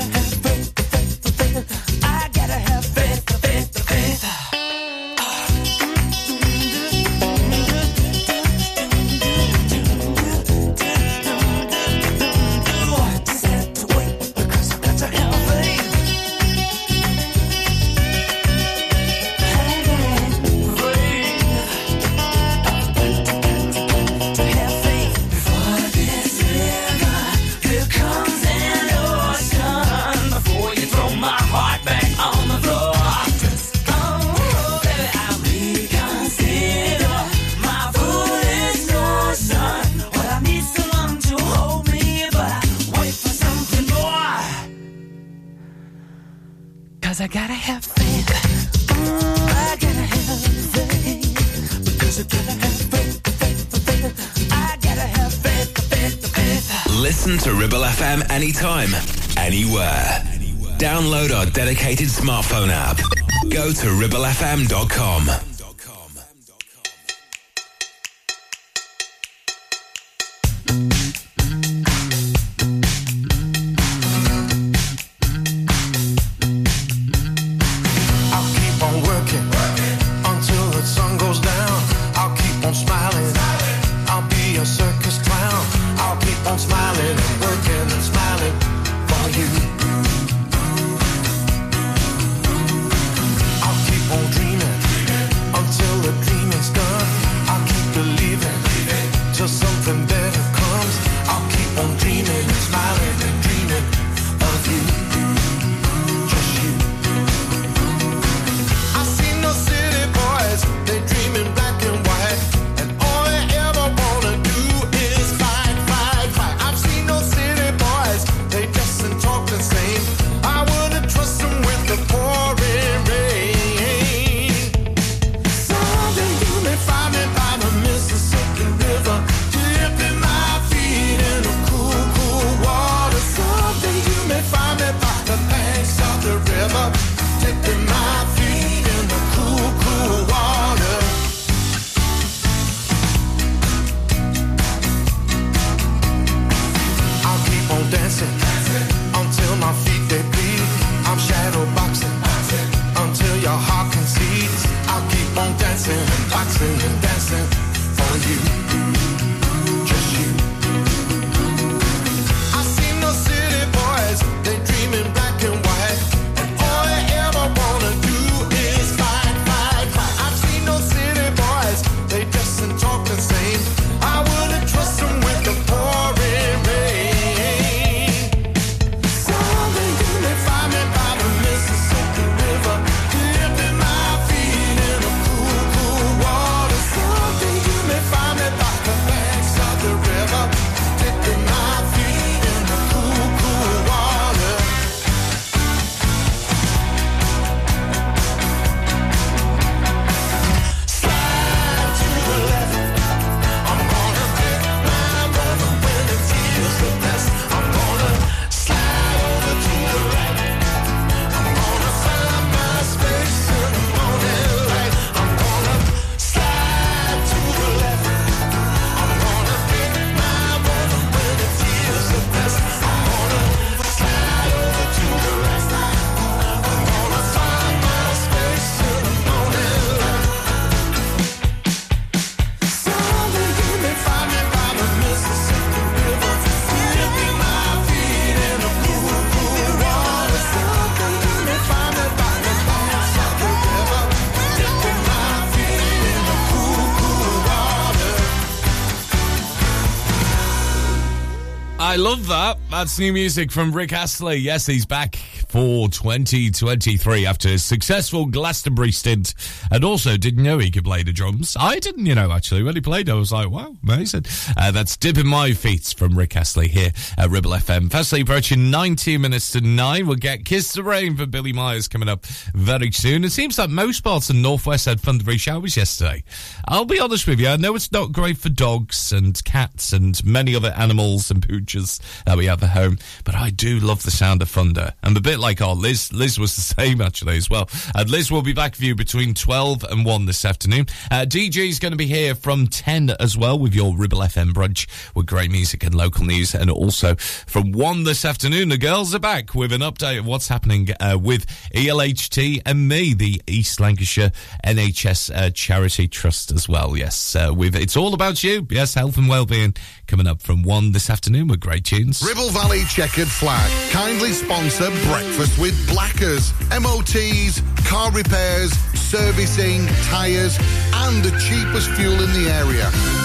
I love that. That's new music from Rick Astley. Yes, he's back for 2023 after his successful Glastonbury stint. And also, didn't know he could play the drums. I didn't, you know, actually. When he played, I was like, wow, amazing. Uh, that's Dipping My Feet from Rick Astley here at Ribble FM. Firstly, approaching 19 minutes to 9. We'll get Kiss the Rain for Billie Myers coming up very soon. It seems like most parts of Northwest had thundery showers yesterday. I'll be honest with you, I know it's not great for dogs and cats and many other animals and pooches that we have at home, but I do love the sound of thunder. And a bit like our Liz, Liz was the same actually as well. And Liz will be back for you between 12 and 1 this afternoon. Uh, DJ is going to be here from 10 as well with your Ribble FM brunch with great music and local news. And also from 1 this afternoon, the girls are back with an update of what's happening uh, with ELHT and me, the East Lancashire NHS uh, Charity Trust as well. Yes, uh, with It's All About You. Yes, health and well-being coming up from 1 this afternoon with great tunes. Ribble Valley Checkered Flag kindly sponsor Breakfast with Blackers. MOTs, car repairs, servicing, tyres, and the cheapest fuel in the area.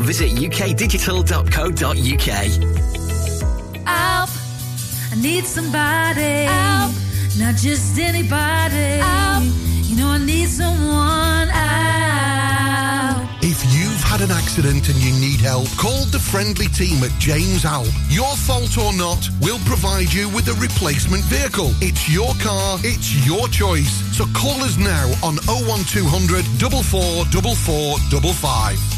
Visit ukdigital.co.uk. Help. I need somebody. Help. Not just anybody. Help. You know, I need someone. Help. If you've had an accident and you need help, call the friendly team at James Alp. Your fault or not, we'll provide you with a replacement vehicle. It's your car, it's your choice. So call us now on 01200 444455.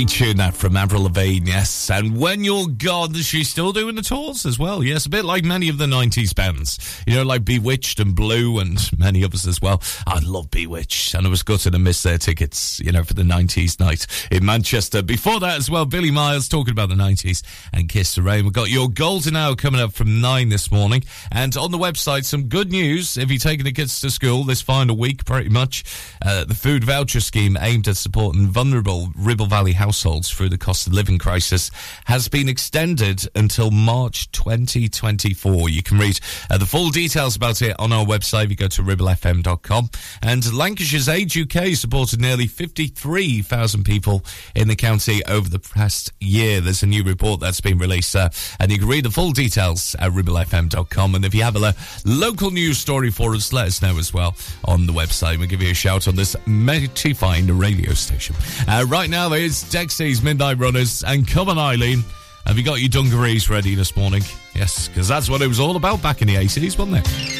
Great tune that from Avril Lavigne, yes. And when you're gone, she's still doing the tours as well. Yes, a bit like many of the 90s bands. You know, like B*Witched and Blue and many others as well. I love B*Witched. And I was gutted to miss their tickets, you know, for the 90s night in Manchester. Before that as well, Billy Miles talking about the 90s and Kiss the Rain. We've got your golden hour coming up from 9 this morning. And on the website, some good news. If you're taking the kids to school this final week, pretty much, uh, the food voucher scheme aimed at supporting vulnerable Ribble Valley households through the cost of living crisis has been extended until March 2024. You can read uh, the full details about it on our website if you go to ribblefm.com. And Lancashire's Age UK supported nearly 53,000 people in the county over the past year. There's a new report that's been released, uh, and you can read the full details at ribblefm.com. And if you have a local news story for us, let us know as well on the website. We'll give you a shout on this mighty fine radio station. Uh, right now, Dexys Midnight Runners and come on, Eileen. Have you got your dungarees ready this morning? Yes, because that's what it was all about back in the 80s, wasn't it?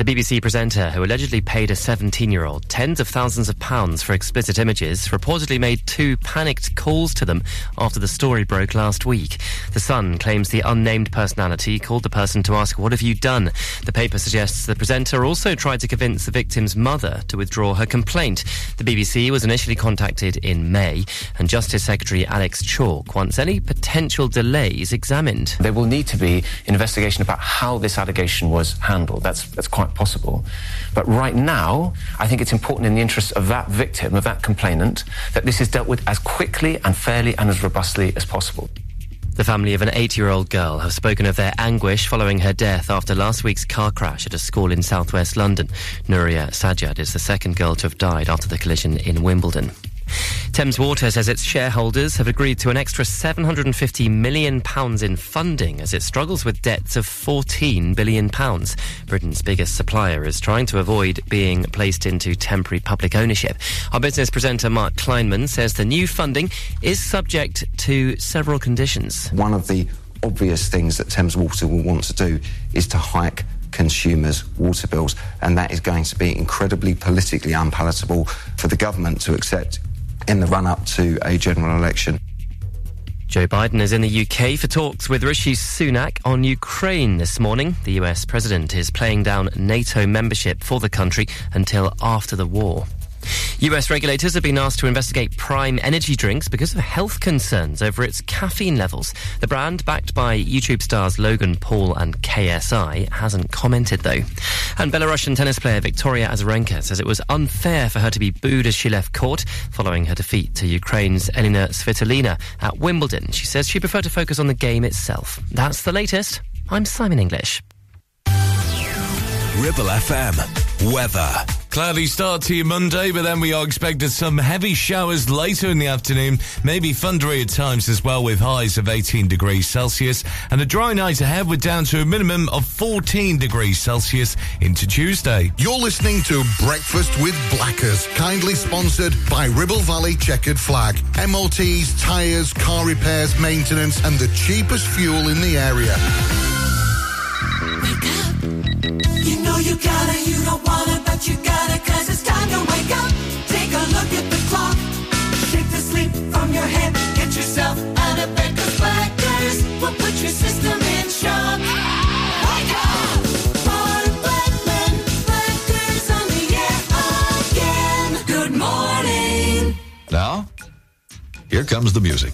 The BBC presenter who allegedly paid a 17 year old tens of thousands of pounds for explicit images reportedly made two panicked calls to them after the story broke last week. The Sun claims the unnamed personality called the person to ask, What have you done? The paper suggests the presenter also tried to convince the victim's mother to withdraw her complaint. The BBC was initially contacted in May, and Justice Secretary Alex Chalk wants any potential delays examined. There will need to be investigation about how this allegation was handled. That's, that's quite possible. But right now, I think it's important in the interests of that victim, of that complainant, that this is dealt with as quickly and fairly and as robustly as possible. The family of an eight year old girl have spoken of their anguish following her death after last week's car crash at a school in southwest London. Nuria Sajjad is the second girl to have died after the collision in Wimbledon. Thames Water says its shareholders have agreed to an extra £750 million in funding as it struggles with debts of £14 billion. Britain's biggest supplier is trying to avoid being placed into temporary public ownership. Our business presenter Mark Kleinman says the new funding is subject to several conditions. One of the obvious things that Thames Water will want to do is to hike consumers' water bills, and that is going to be incredibly politically unpalatable for the government to accept in the run up to a general election. Joe Biden is in the UK for talks with Rishi Sunak on Ukraine this morning. The US president is playing down NATO membership for the country until after the war. US regulators have been asked to investigate Prime Energy drinks because of health concerns over its caffeine levels. The brand, backed by YouTube stars Logan Paul and KSI, hasn't commented though. And Belarusian tennis player Victoria Azarenka says it was unfair for her to be booed as she left court following her defeat to Ukraine's Elena Svitolina at Wimbledon. She says she preferred to focus on the game itself. That's the latest. I'm Simon English. Ribble FM. Weather. Cloudy start to your Monday, but then we are expected some heavy showers later in the afternoon, maybe thundery at times as well, with highs of 18 degrees Celsius, and a dry night ahead with down to a minimum of 14 degrees Celsius into Tuesday. You're listening to Breakfast with Blackers, kindly sponsored by Ribble Valley Checkered Flag. MOTs, tyres, car repairs, maintenance, and the cheapest fuel in the area. You know you gotta, you don't wanna, but you gotta, cause it's time to wake up. Take a look at the clock. Shake the sleep from your head. Get yourself out of bed, cause blackers will put your system in shock. Wake up! Mark Blackman, Blackers on the air again. Good morning. Now, here comes the music.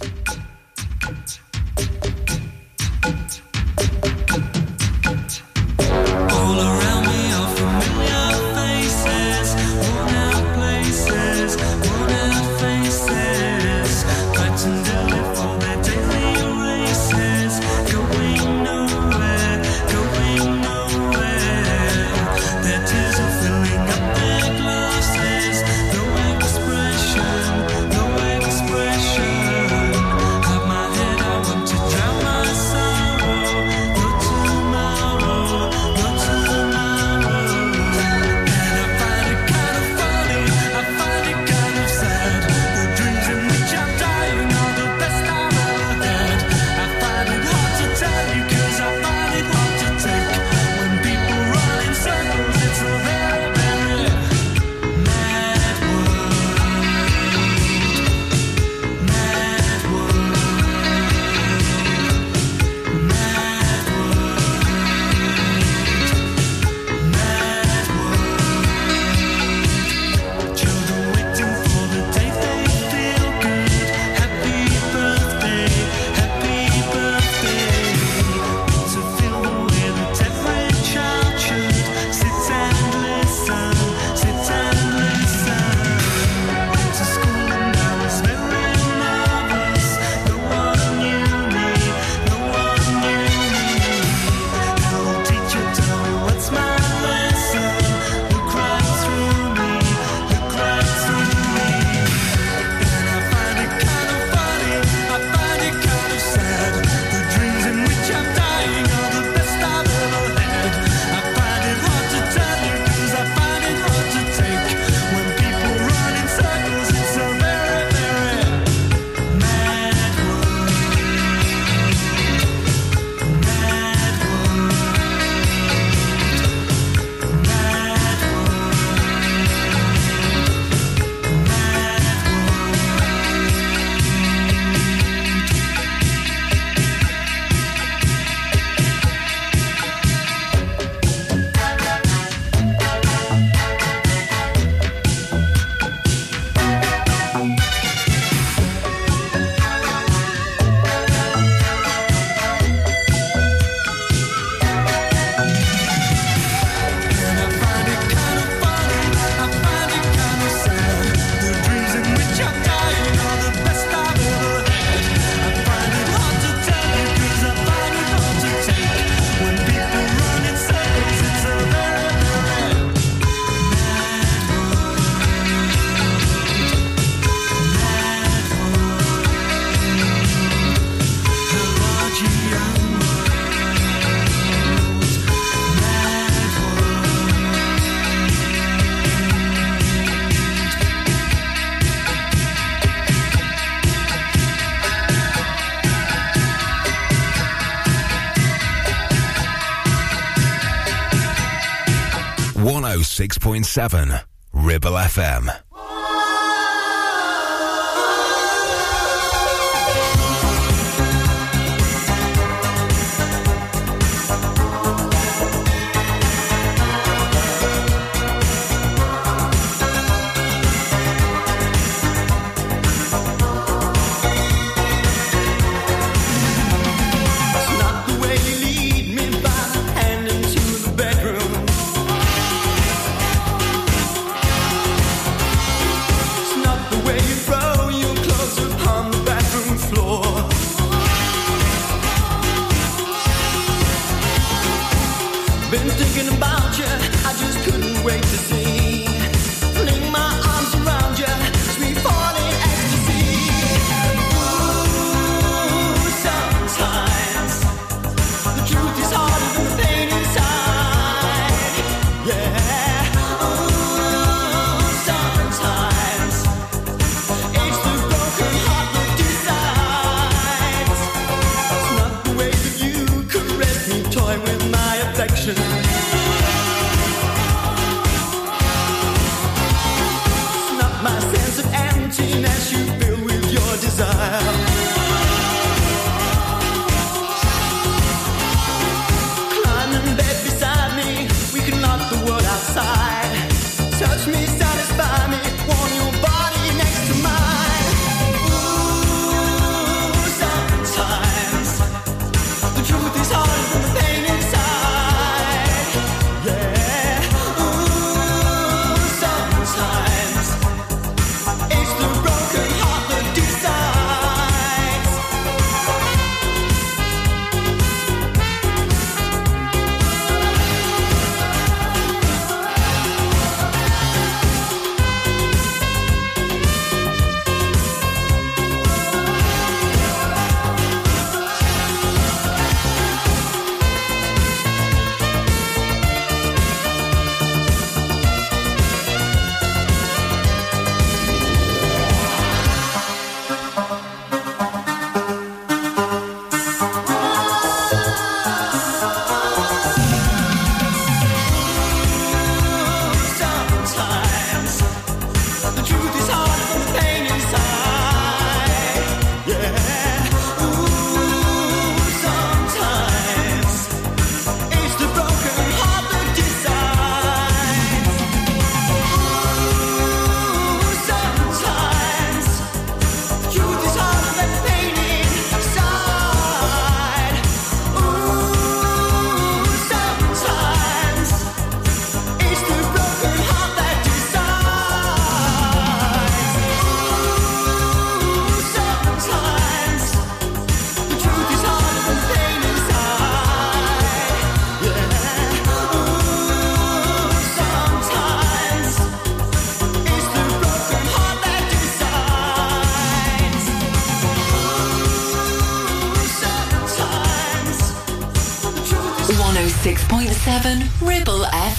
106.7 Ribble FM.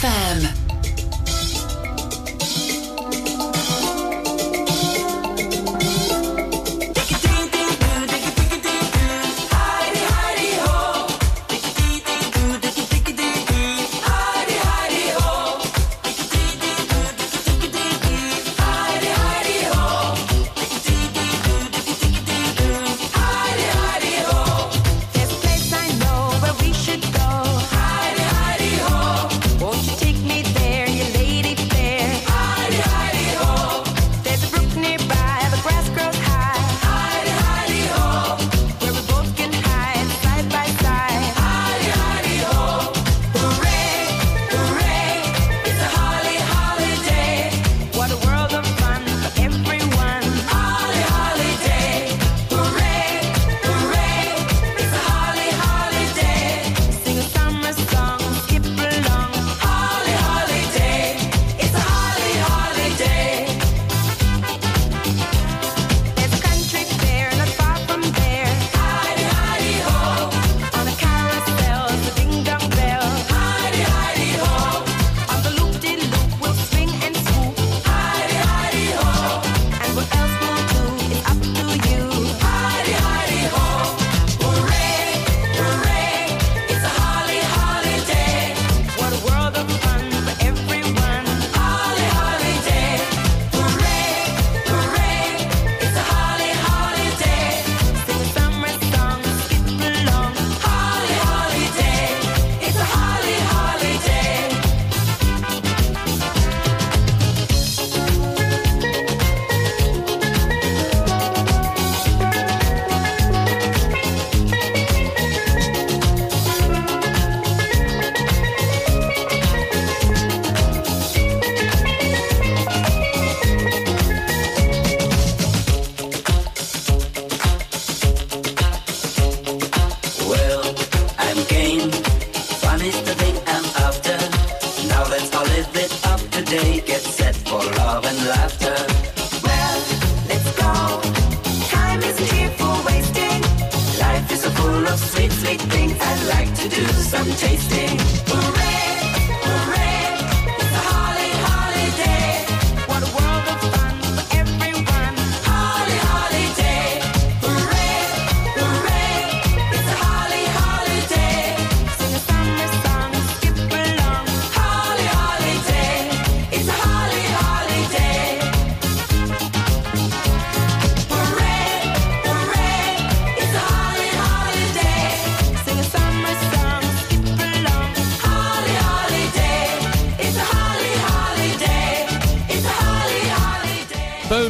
FM.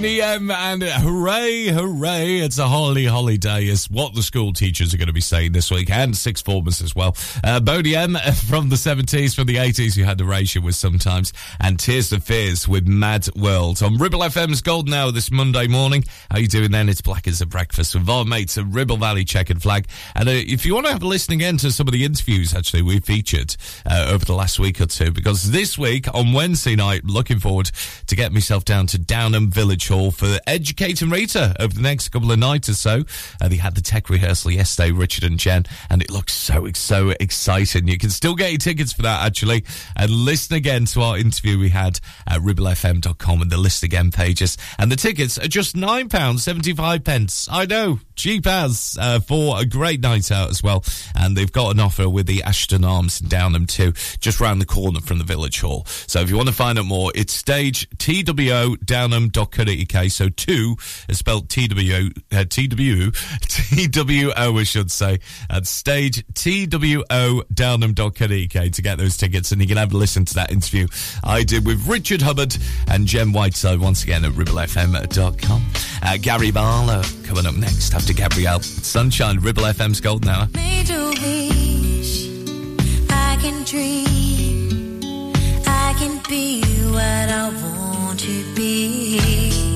Holiday. Boney M and hooray, hooray, it's a holy holiday is what the school teachers are going to be saying this week and six formers as well. Uh, Boney M from the 70s, from the 80s, you had Erasure with sometimes, and Tears for Fears with Mad World. On Ribble FM's Golden Hour this Monday morning. How you doing then? It's Black as a Breakfast with our mates at Ribble Valley Checkered Flag. And uh, if you want to have a listen again to some of the interviews actually we featured uh, over the last week or two, because this week on Wednesday night, looking forward to get myself down to Downham Village Hall for Educating Rita over the next couple of nights or so. Uh, they had the tech rehearsal yesterday, Richard and Jen, and it looks so, so exciting. You can still get your tickets for that actually, and listen again to our interview we had at ribblefm.com and the list again pages. And the tickets are just £9.75 pence. I know, cheap as, uh, for a great night out as well. And they've got an offer with the Ashton Arms in Downham too, just round the corner from the Village Hall. So if you want to find out more, it's stage twodownham.co.uk. So two is spelled TWO, uh, TW, TWO, I should say. At stage twodownham.co.uk to get those tickets. And you can have a listen to that interview I did with Richard Hubbard and Jem Whiteside once again at ribblefm.com. Uh, Gary Barlow coming up next after Gabrielle. Sunshine, Ribble FM's Golden Hour. I can dream. I can be what I want to be.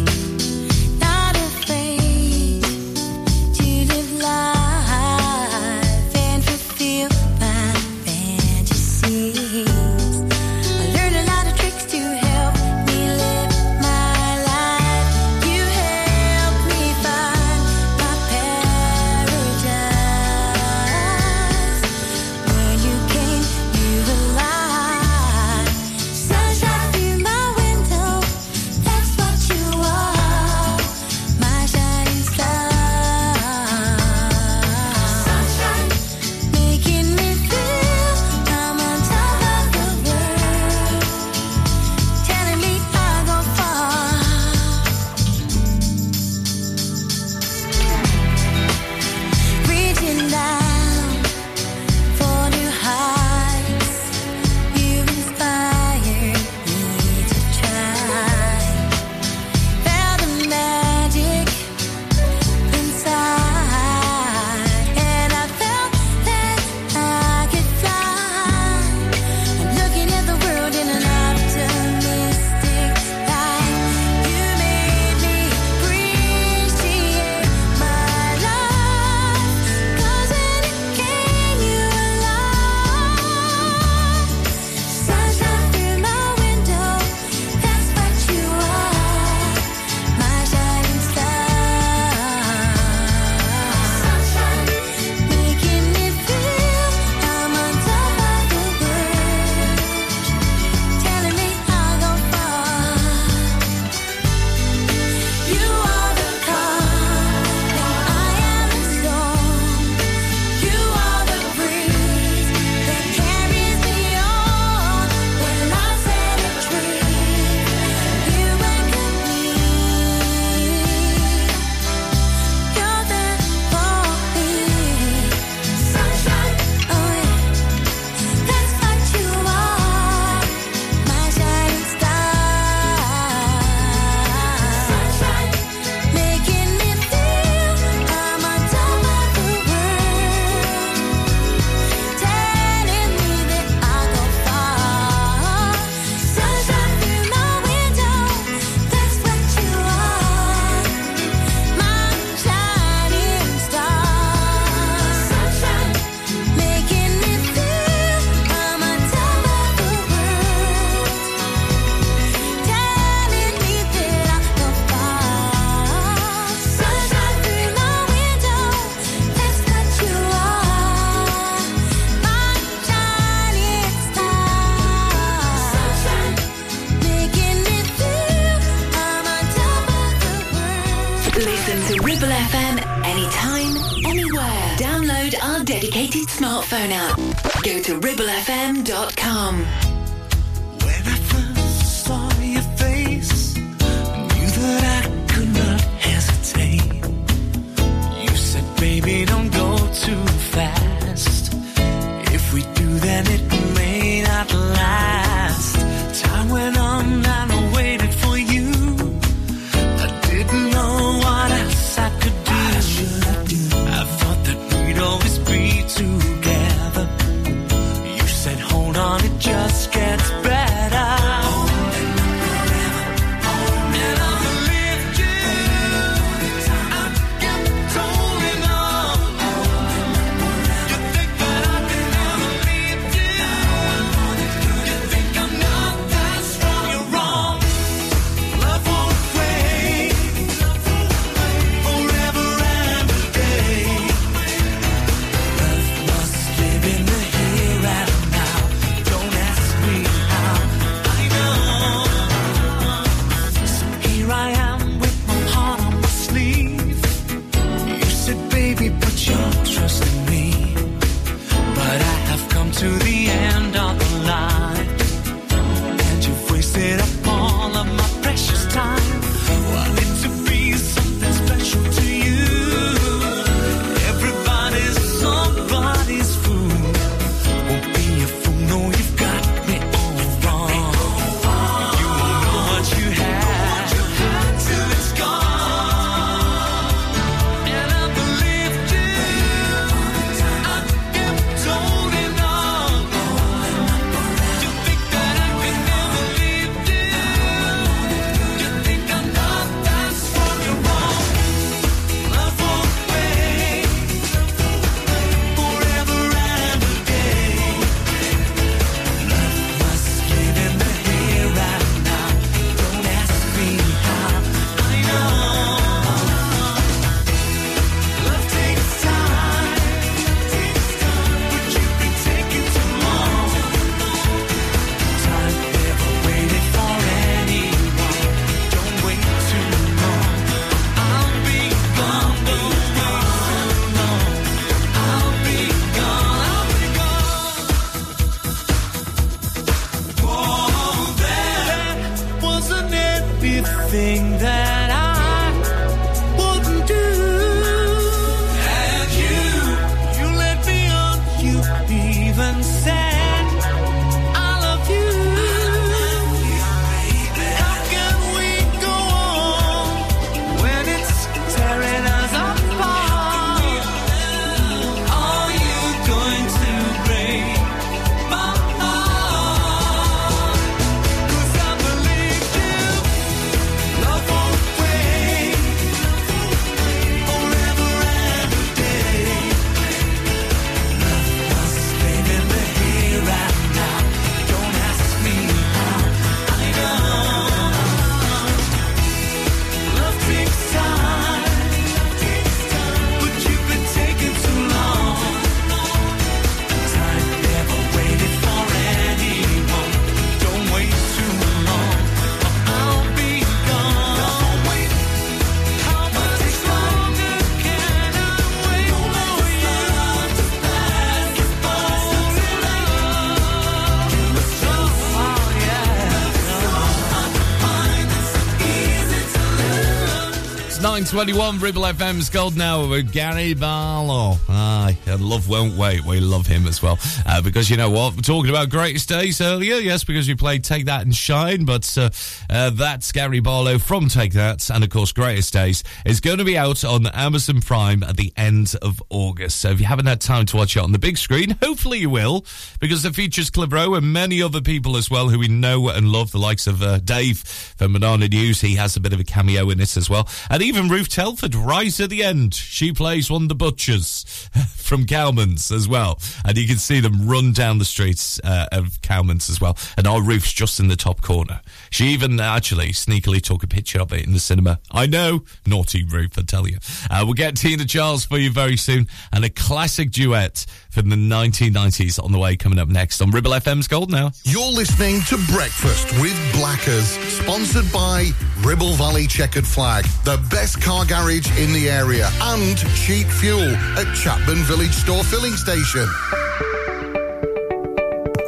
921 Ribble FM's Golden Hour with Gary Barlow. Aye, and love won't wait. We love him as well. Uh, because you know what? We're talking about greatest days earlier, yes, because we played Take That and Shine, but uh, uh, that's Gary Barlow from Take That. And of course, Greatest Days is going to be out on Amazon Prime at the end of August. So if you haven't had time to watch it on the big screen, hopefully you will, because it features Clitheroe and many other people as well who we know and love, the likes of uh, Dave from Banana News. He has a bit of a cameo in this as well. And even even Ruth Telford, right at the end, she plays one of the butchers from Cowman's as well. And you can see them run down the streets uh, of Cowman's as well. And our Ruth's just in the top corner. She even uh, actually sneakily took a picture of it in the cinema. I know, naughty Ruth, I tell you. Uh, we'll get Tina Charles for you very soon and a classic duet from the 1990s on the way coming up next on Ribble FM's Gold Now. You're listening to Breakfast with Blackers, sponsored by Ribble Valley Checkered Flag, the best car garage in the area, and cheap fuel at Chatburn Village Store Filling Station.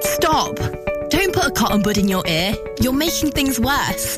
Stop! Don't put a cotton bud in your ear. You're making things worse.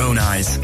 own eyes.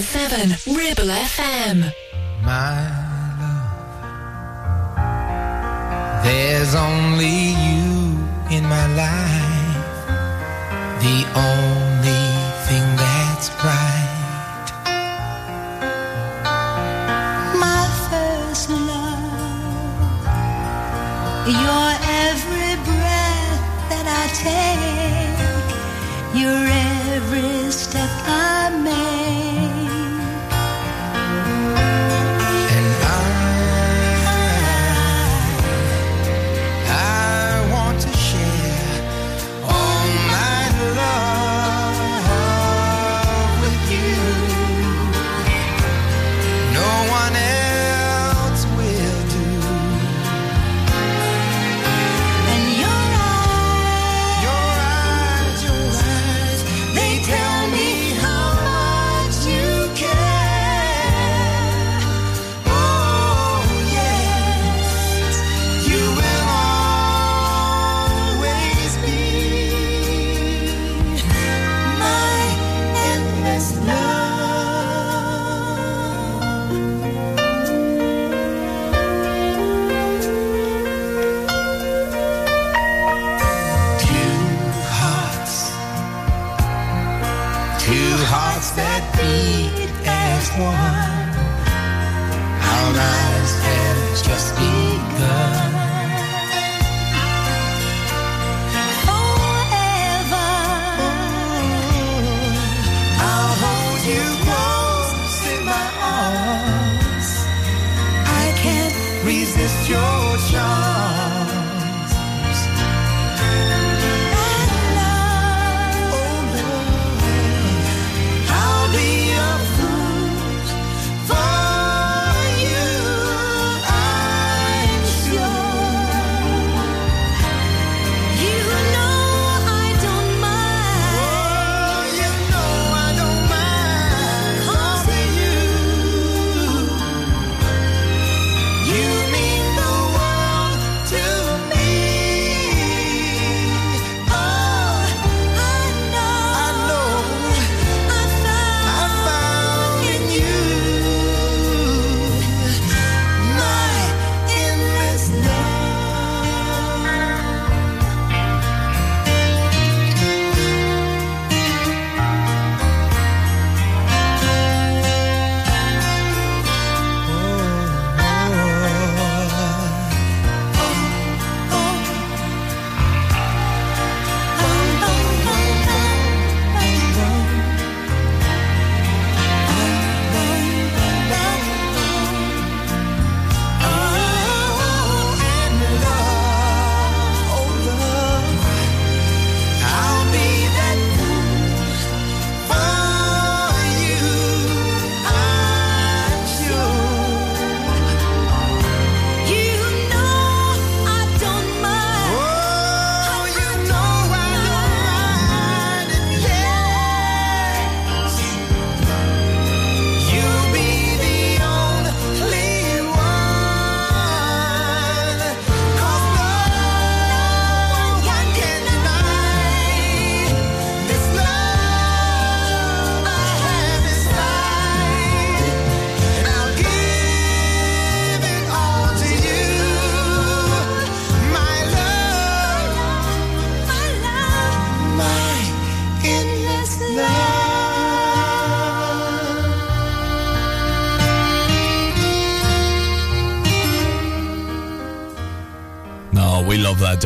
106.7 Ribble FM.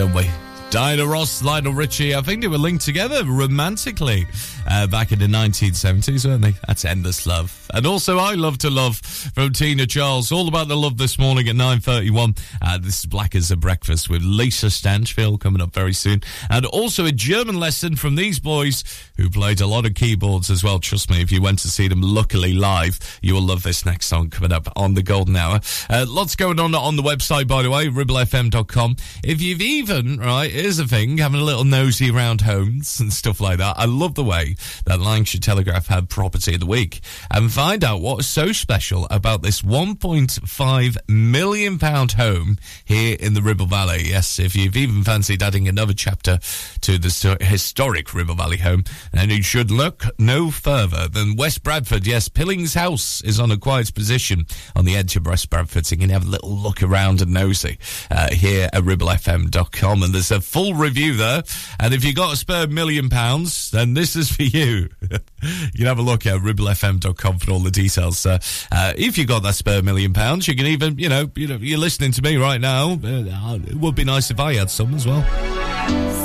Don't we? Diana Ross, Lionel Richie, I think they were linked together romantically uh, back in the 1970s, weren't they? That's Endless Love. And also I Love to Love from Tina Charles. All about the love this morning at 9.31. Uh, this is Black as a Breakfast with Lisa Stansfield coming up very soon. And also a German lesson from these boys who played a lot of keyboards as well. Trust me, if you went to see them luckily live, you will love this next song coming up on the Golden Hour. Uh, lots going on on the website, by the way, ribblefm.com. If you've even, right, here's the thing: having a little nosy around homes and stuff like that. I love the way that Lancashire Telegraph had property of the week and find out what's so special about this 1.5 million pound home here in the Ribble Valley. Yes, if you've even fancied adding another chapter to the historic Ribble Valley home, then you should look no further than West Bradford. Yes, Pilling's house is on a quiet position on the edge of West Bradford, so you can have a little look around and nosy uh, here at ribblefm.com. And there's a full review there. And if you've got a spare million pounds, then this is for you. you can have a look at ribblefm.com for all the details. Uh, uh, if you got that spare million pounds, you can even, you know, you know, you're listening to me right now. Uh, it would be nice if I had some as well.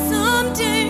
Someday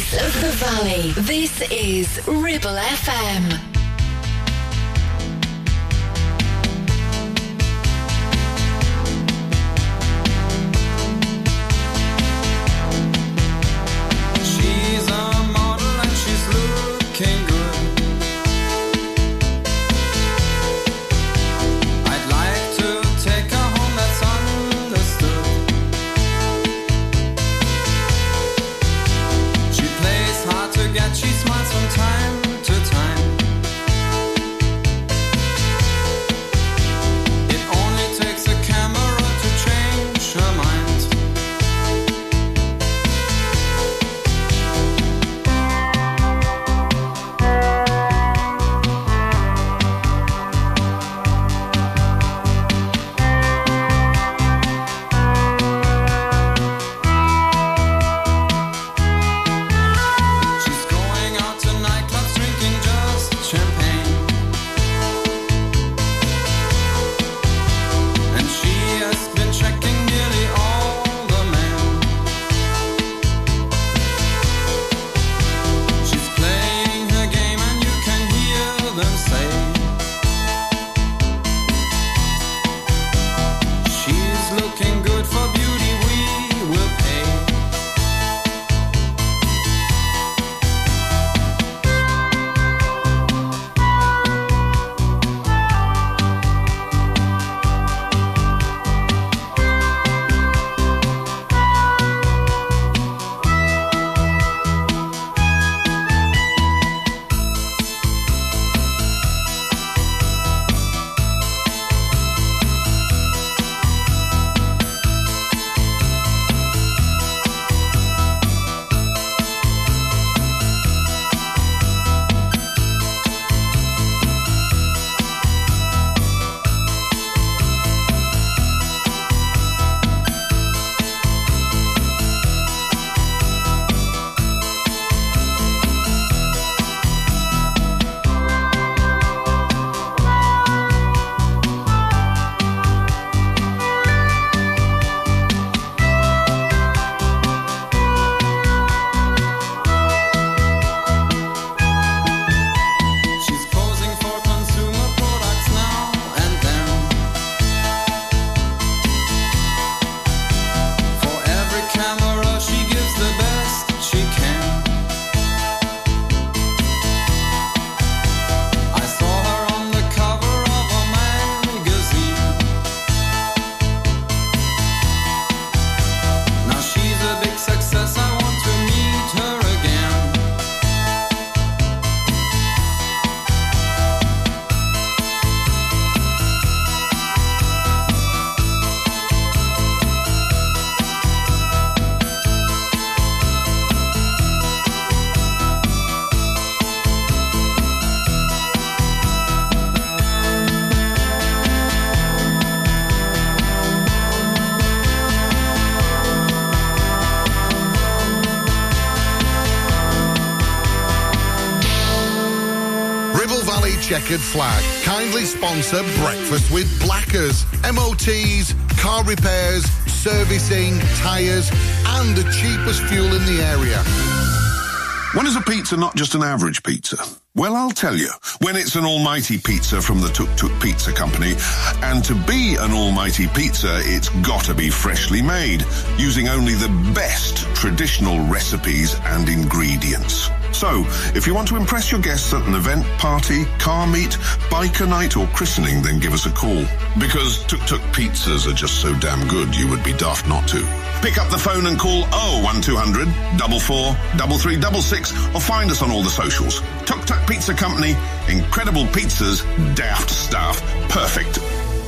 voice of the valley. This is Ribble FM. Checkered Flag kindly sponsor Breakfast with Blackers, MOTs, car repairs, servicing, tyres, and the cheapest fuel in the area. When is a pizza not just an average pizza? Well, I'll tell you. When it's an almighty pizza from the Tuk Tuk Pizza Company. And to be an almighty pizza, it's gotta be freshly made, using only the best traditional recipes and ingredients. So, if you want to impress your guests at an event, party, car meet, biker night, or christening, then give us a call. Because Tuk Tuk pizzas are just so damn good, you would be daft not to. Pick up the phone and call 01200 44 or find us on all the socials. Tuk Tuk Pizza Company, incredible pizzas, daft stuff, perfect.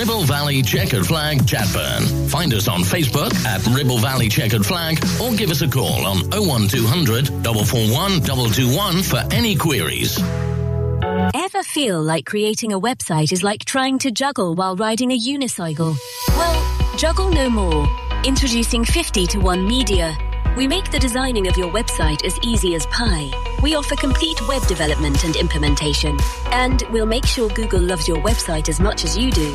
Ribble Valley Checkered Flag Chatburn. Find us on Facebook at Ribble Valley Checkered Flag or give us a call on 01200 441 221 for any queries. Ever feel like creating a website is like trying to juggle while riding a unicycle? Well, juggle no more. Introducing 50 to 1 Media. We make the designing of your website as easy as pie. We offer complete web development and implementation. And we'll make sure Google loves your website as much as you do.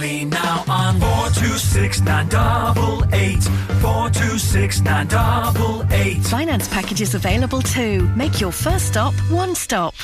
Burnley now on 426 988 426 988. Finance packages available too. Make your first stop one stop.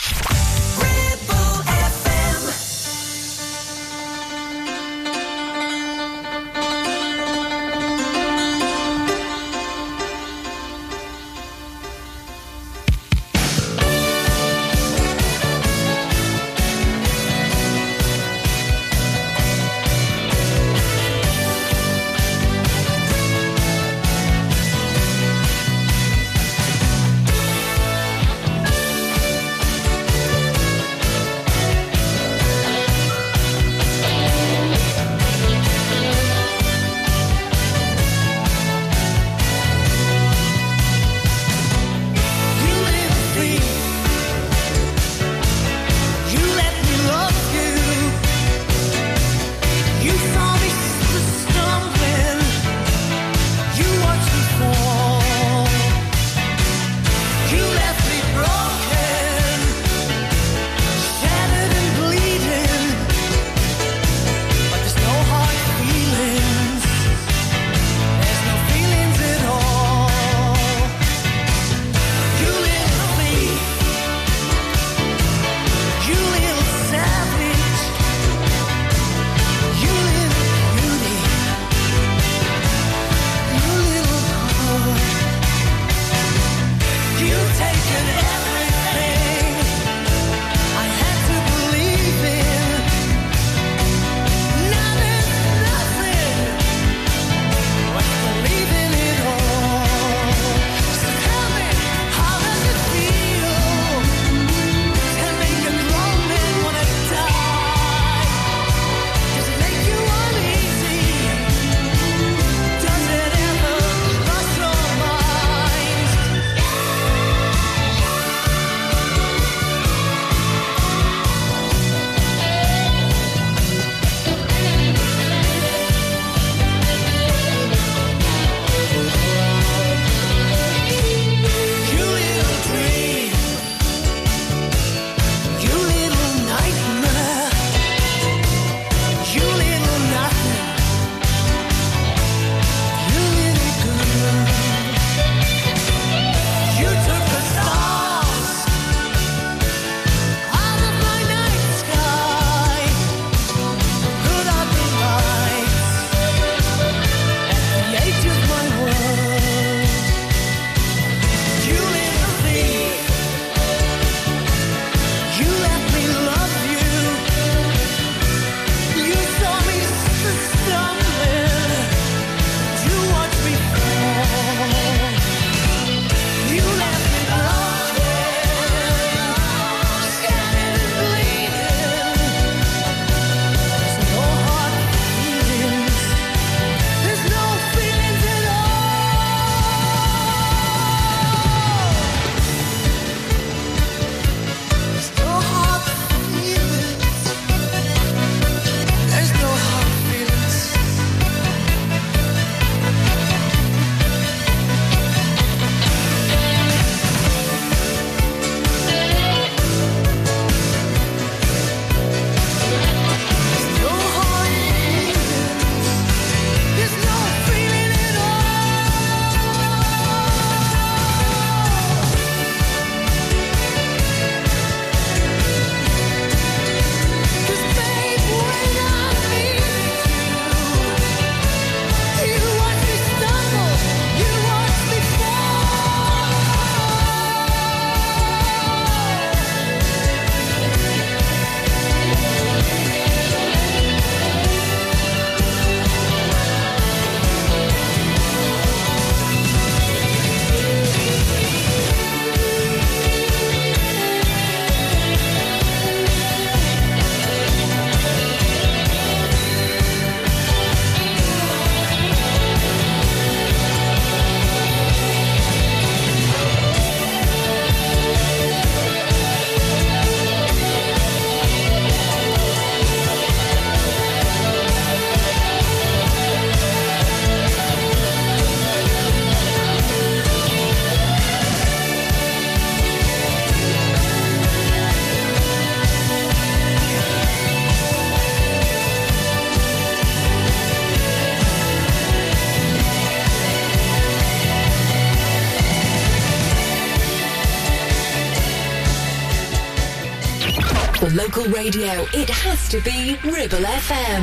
Local radio, it has to be Ribble FM.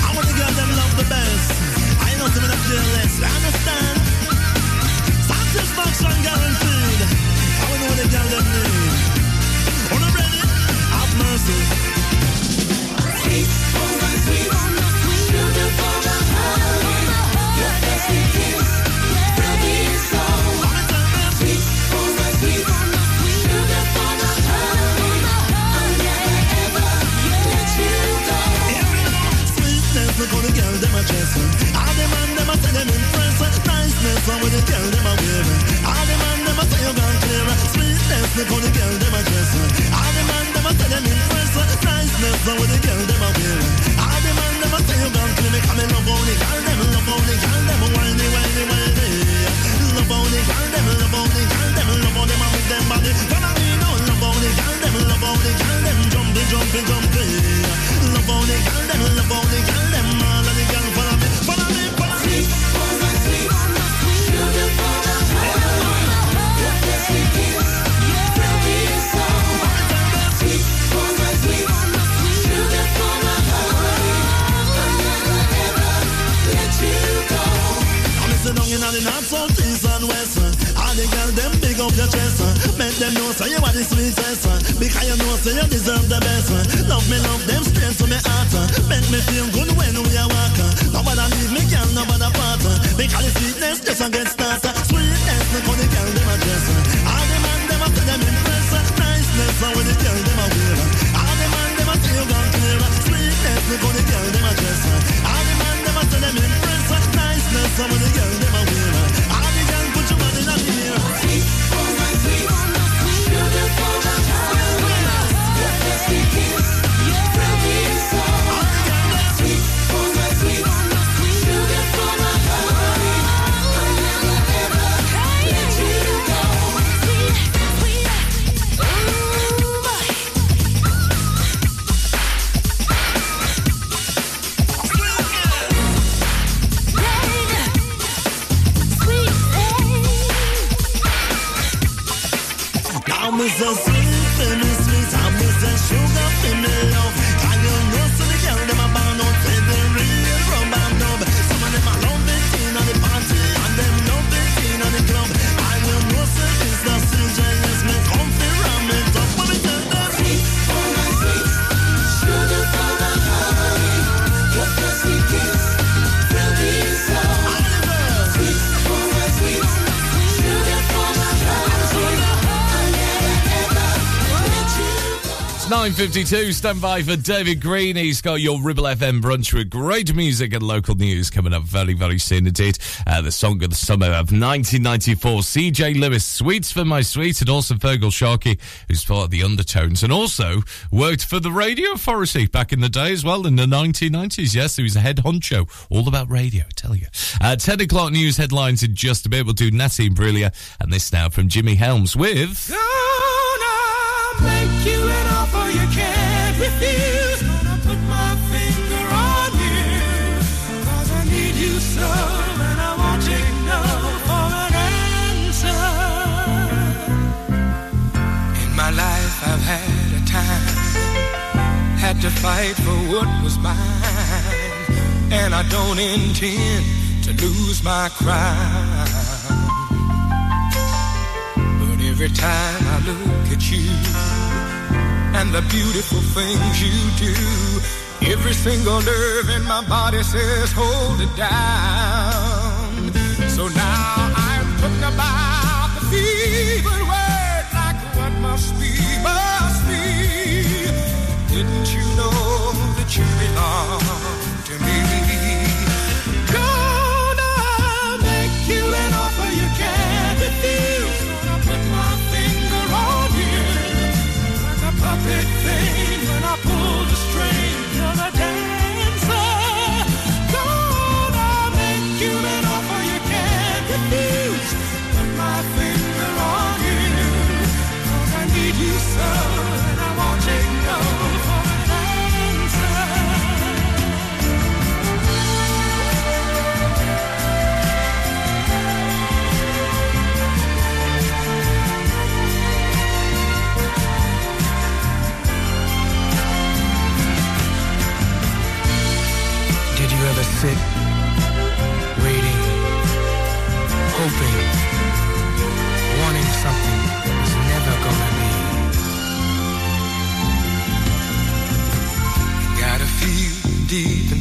I want to girl them love the Niceness, how the girl them a wear. All the man them a say you gone clear. Sweetness, look how the girl them a dress. All the man them a say them impress. Niceness, how the girl them a wear. All the man them a say you gone clear. Me come in love the girl them, love the girl them whiny, whiny, whiny. Love the girl them, love the girl them, love them a move them body. Follow me now, love the girl them, love the girl them jumpy, jumpy, jumpy. Love the girl them, love the girl them, in the north, south, east, and west. All the girls them big up your chest. Make them know say you are the sweetest. Because you know say you deserve the best. Love me, love them straight to me heart. Make me feel good when we are walking. Nobody leave me, girl, nobody part. Because the sweetness just a get started. Sweetness, the girl them a dress. All the man them say them impress. Niceness, how the girl them a wear. All the man them a say you gone clear. Sweetness, the girl them a Niceness, how the girl them a 9.52, stand by for David Green. He's got your Ribble FM brunch with great music and local news coming up very, very soon indeed. Uh, the song of the summer of 1994, CJ Lewis, Sweets for My Sweet, and also Feargal Sharkey, who's part of the Undertones, and also worked for the Radio Authority back in the day as well, in the 1990s. Yes, he was a head honcho, all about radio, I tell you. Uh, 10 o'clock news headlines in just a bit. We'll do Natalie Imbruglia, and this now from Jimmy Helms with... make you to fight for what was mine, and I don't intend to lose my crown. But every time I look at you and the beautiful things you do, every single nerve in my body says, hold it down. So now I'm putting about you belong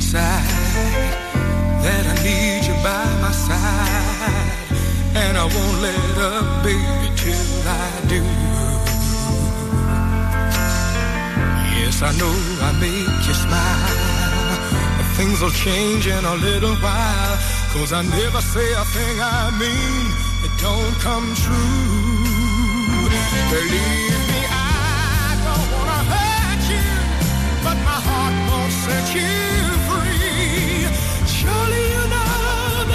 inside that I need you by my side. And I won't let up, baby, till I do. Yes, I know I make you smile. Things will change in a little while. Cause I never say a thing I mean that don't come true. Believe me, I don't wanna hurt you, but my heart won't set you.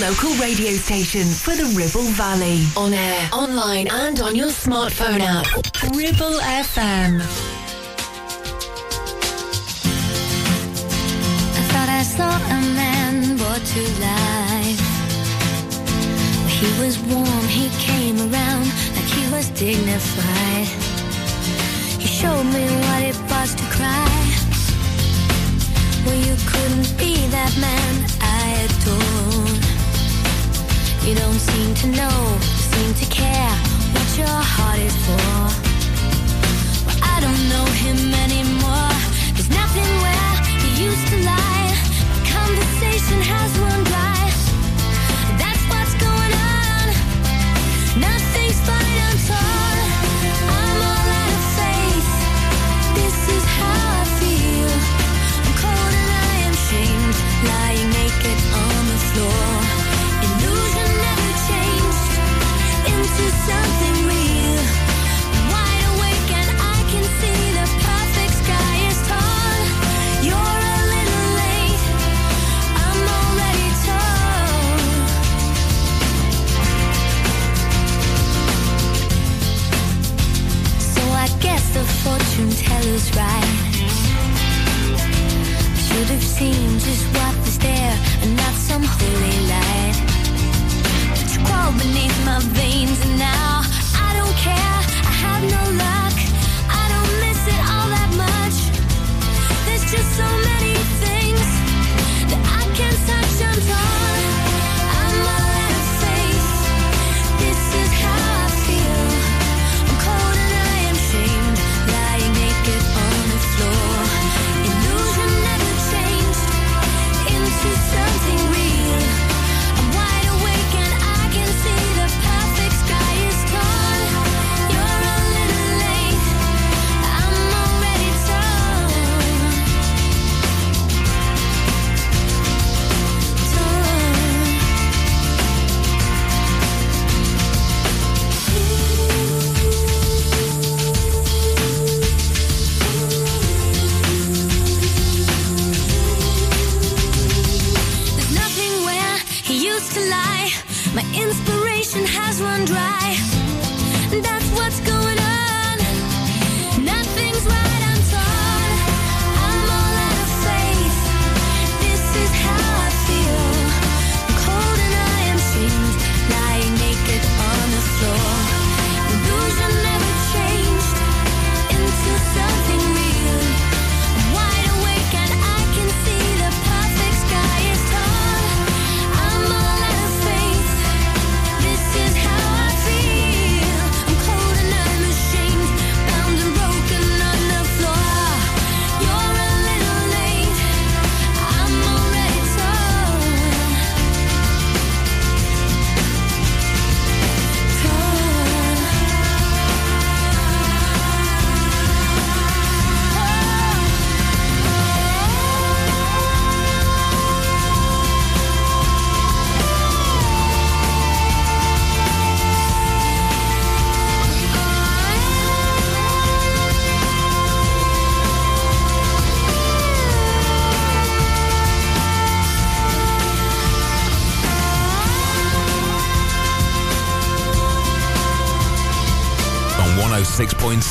local radio station for the Ribble Valley. On air, online, and on your smartphone app. Ribble FM. I thought I saw a man brought to life. He was warm, he came around like he was dignified. He showed me what it was to cry. Well, you couldn't be that man I adored. You don't seem to know, seem to care what your heart is for. Well, I don't know him anymore. There's nothing where he used to lie. The conversation has run fortune teller's right. I should have seen just what was there and not some holy light. But you crawl beneath my veins and now I don't care. I have no luck.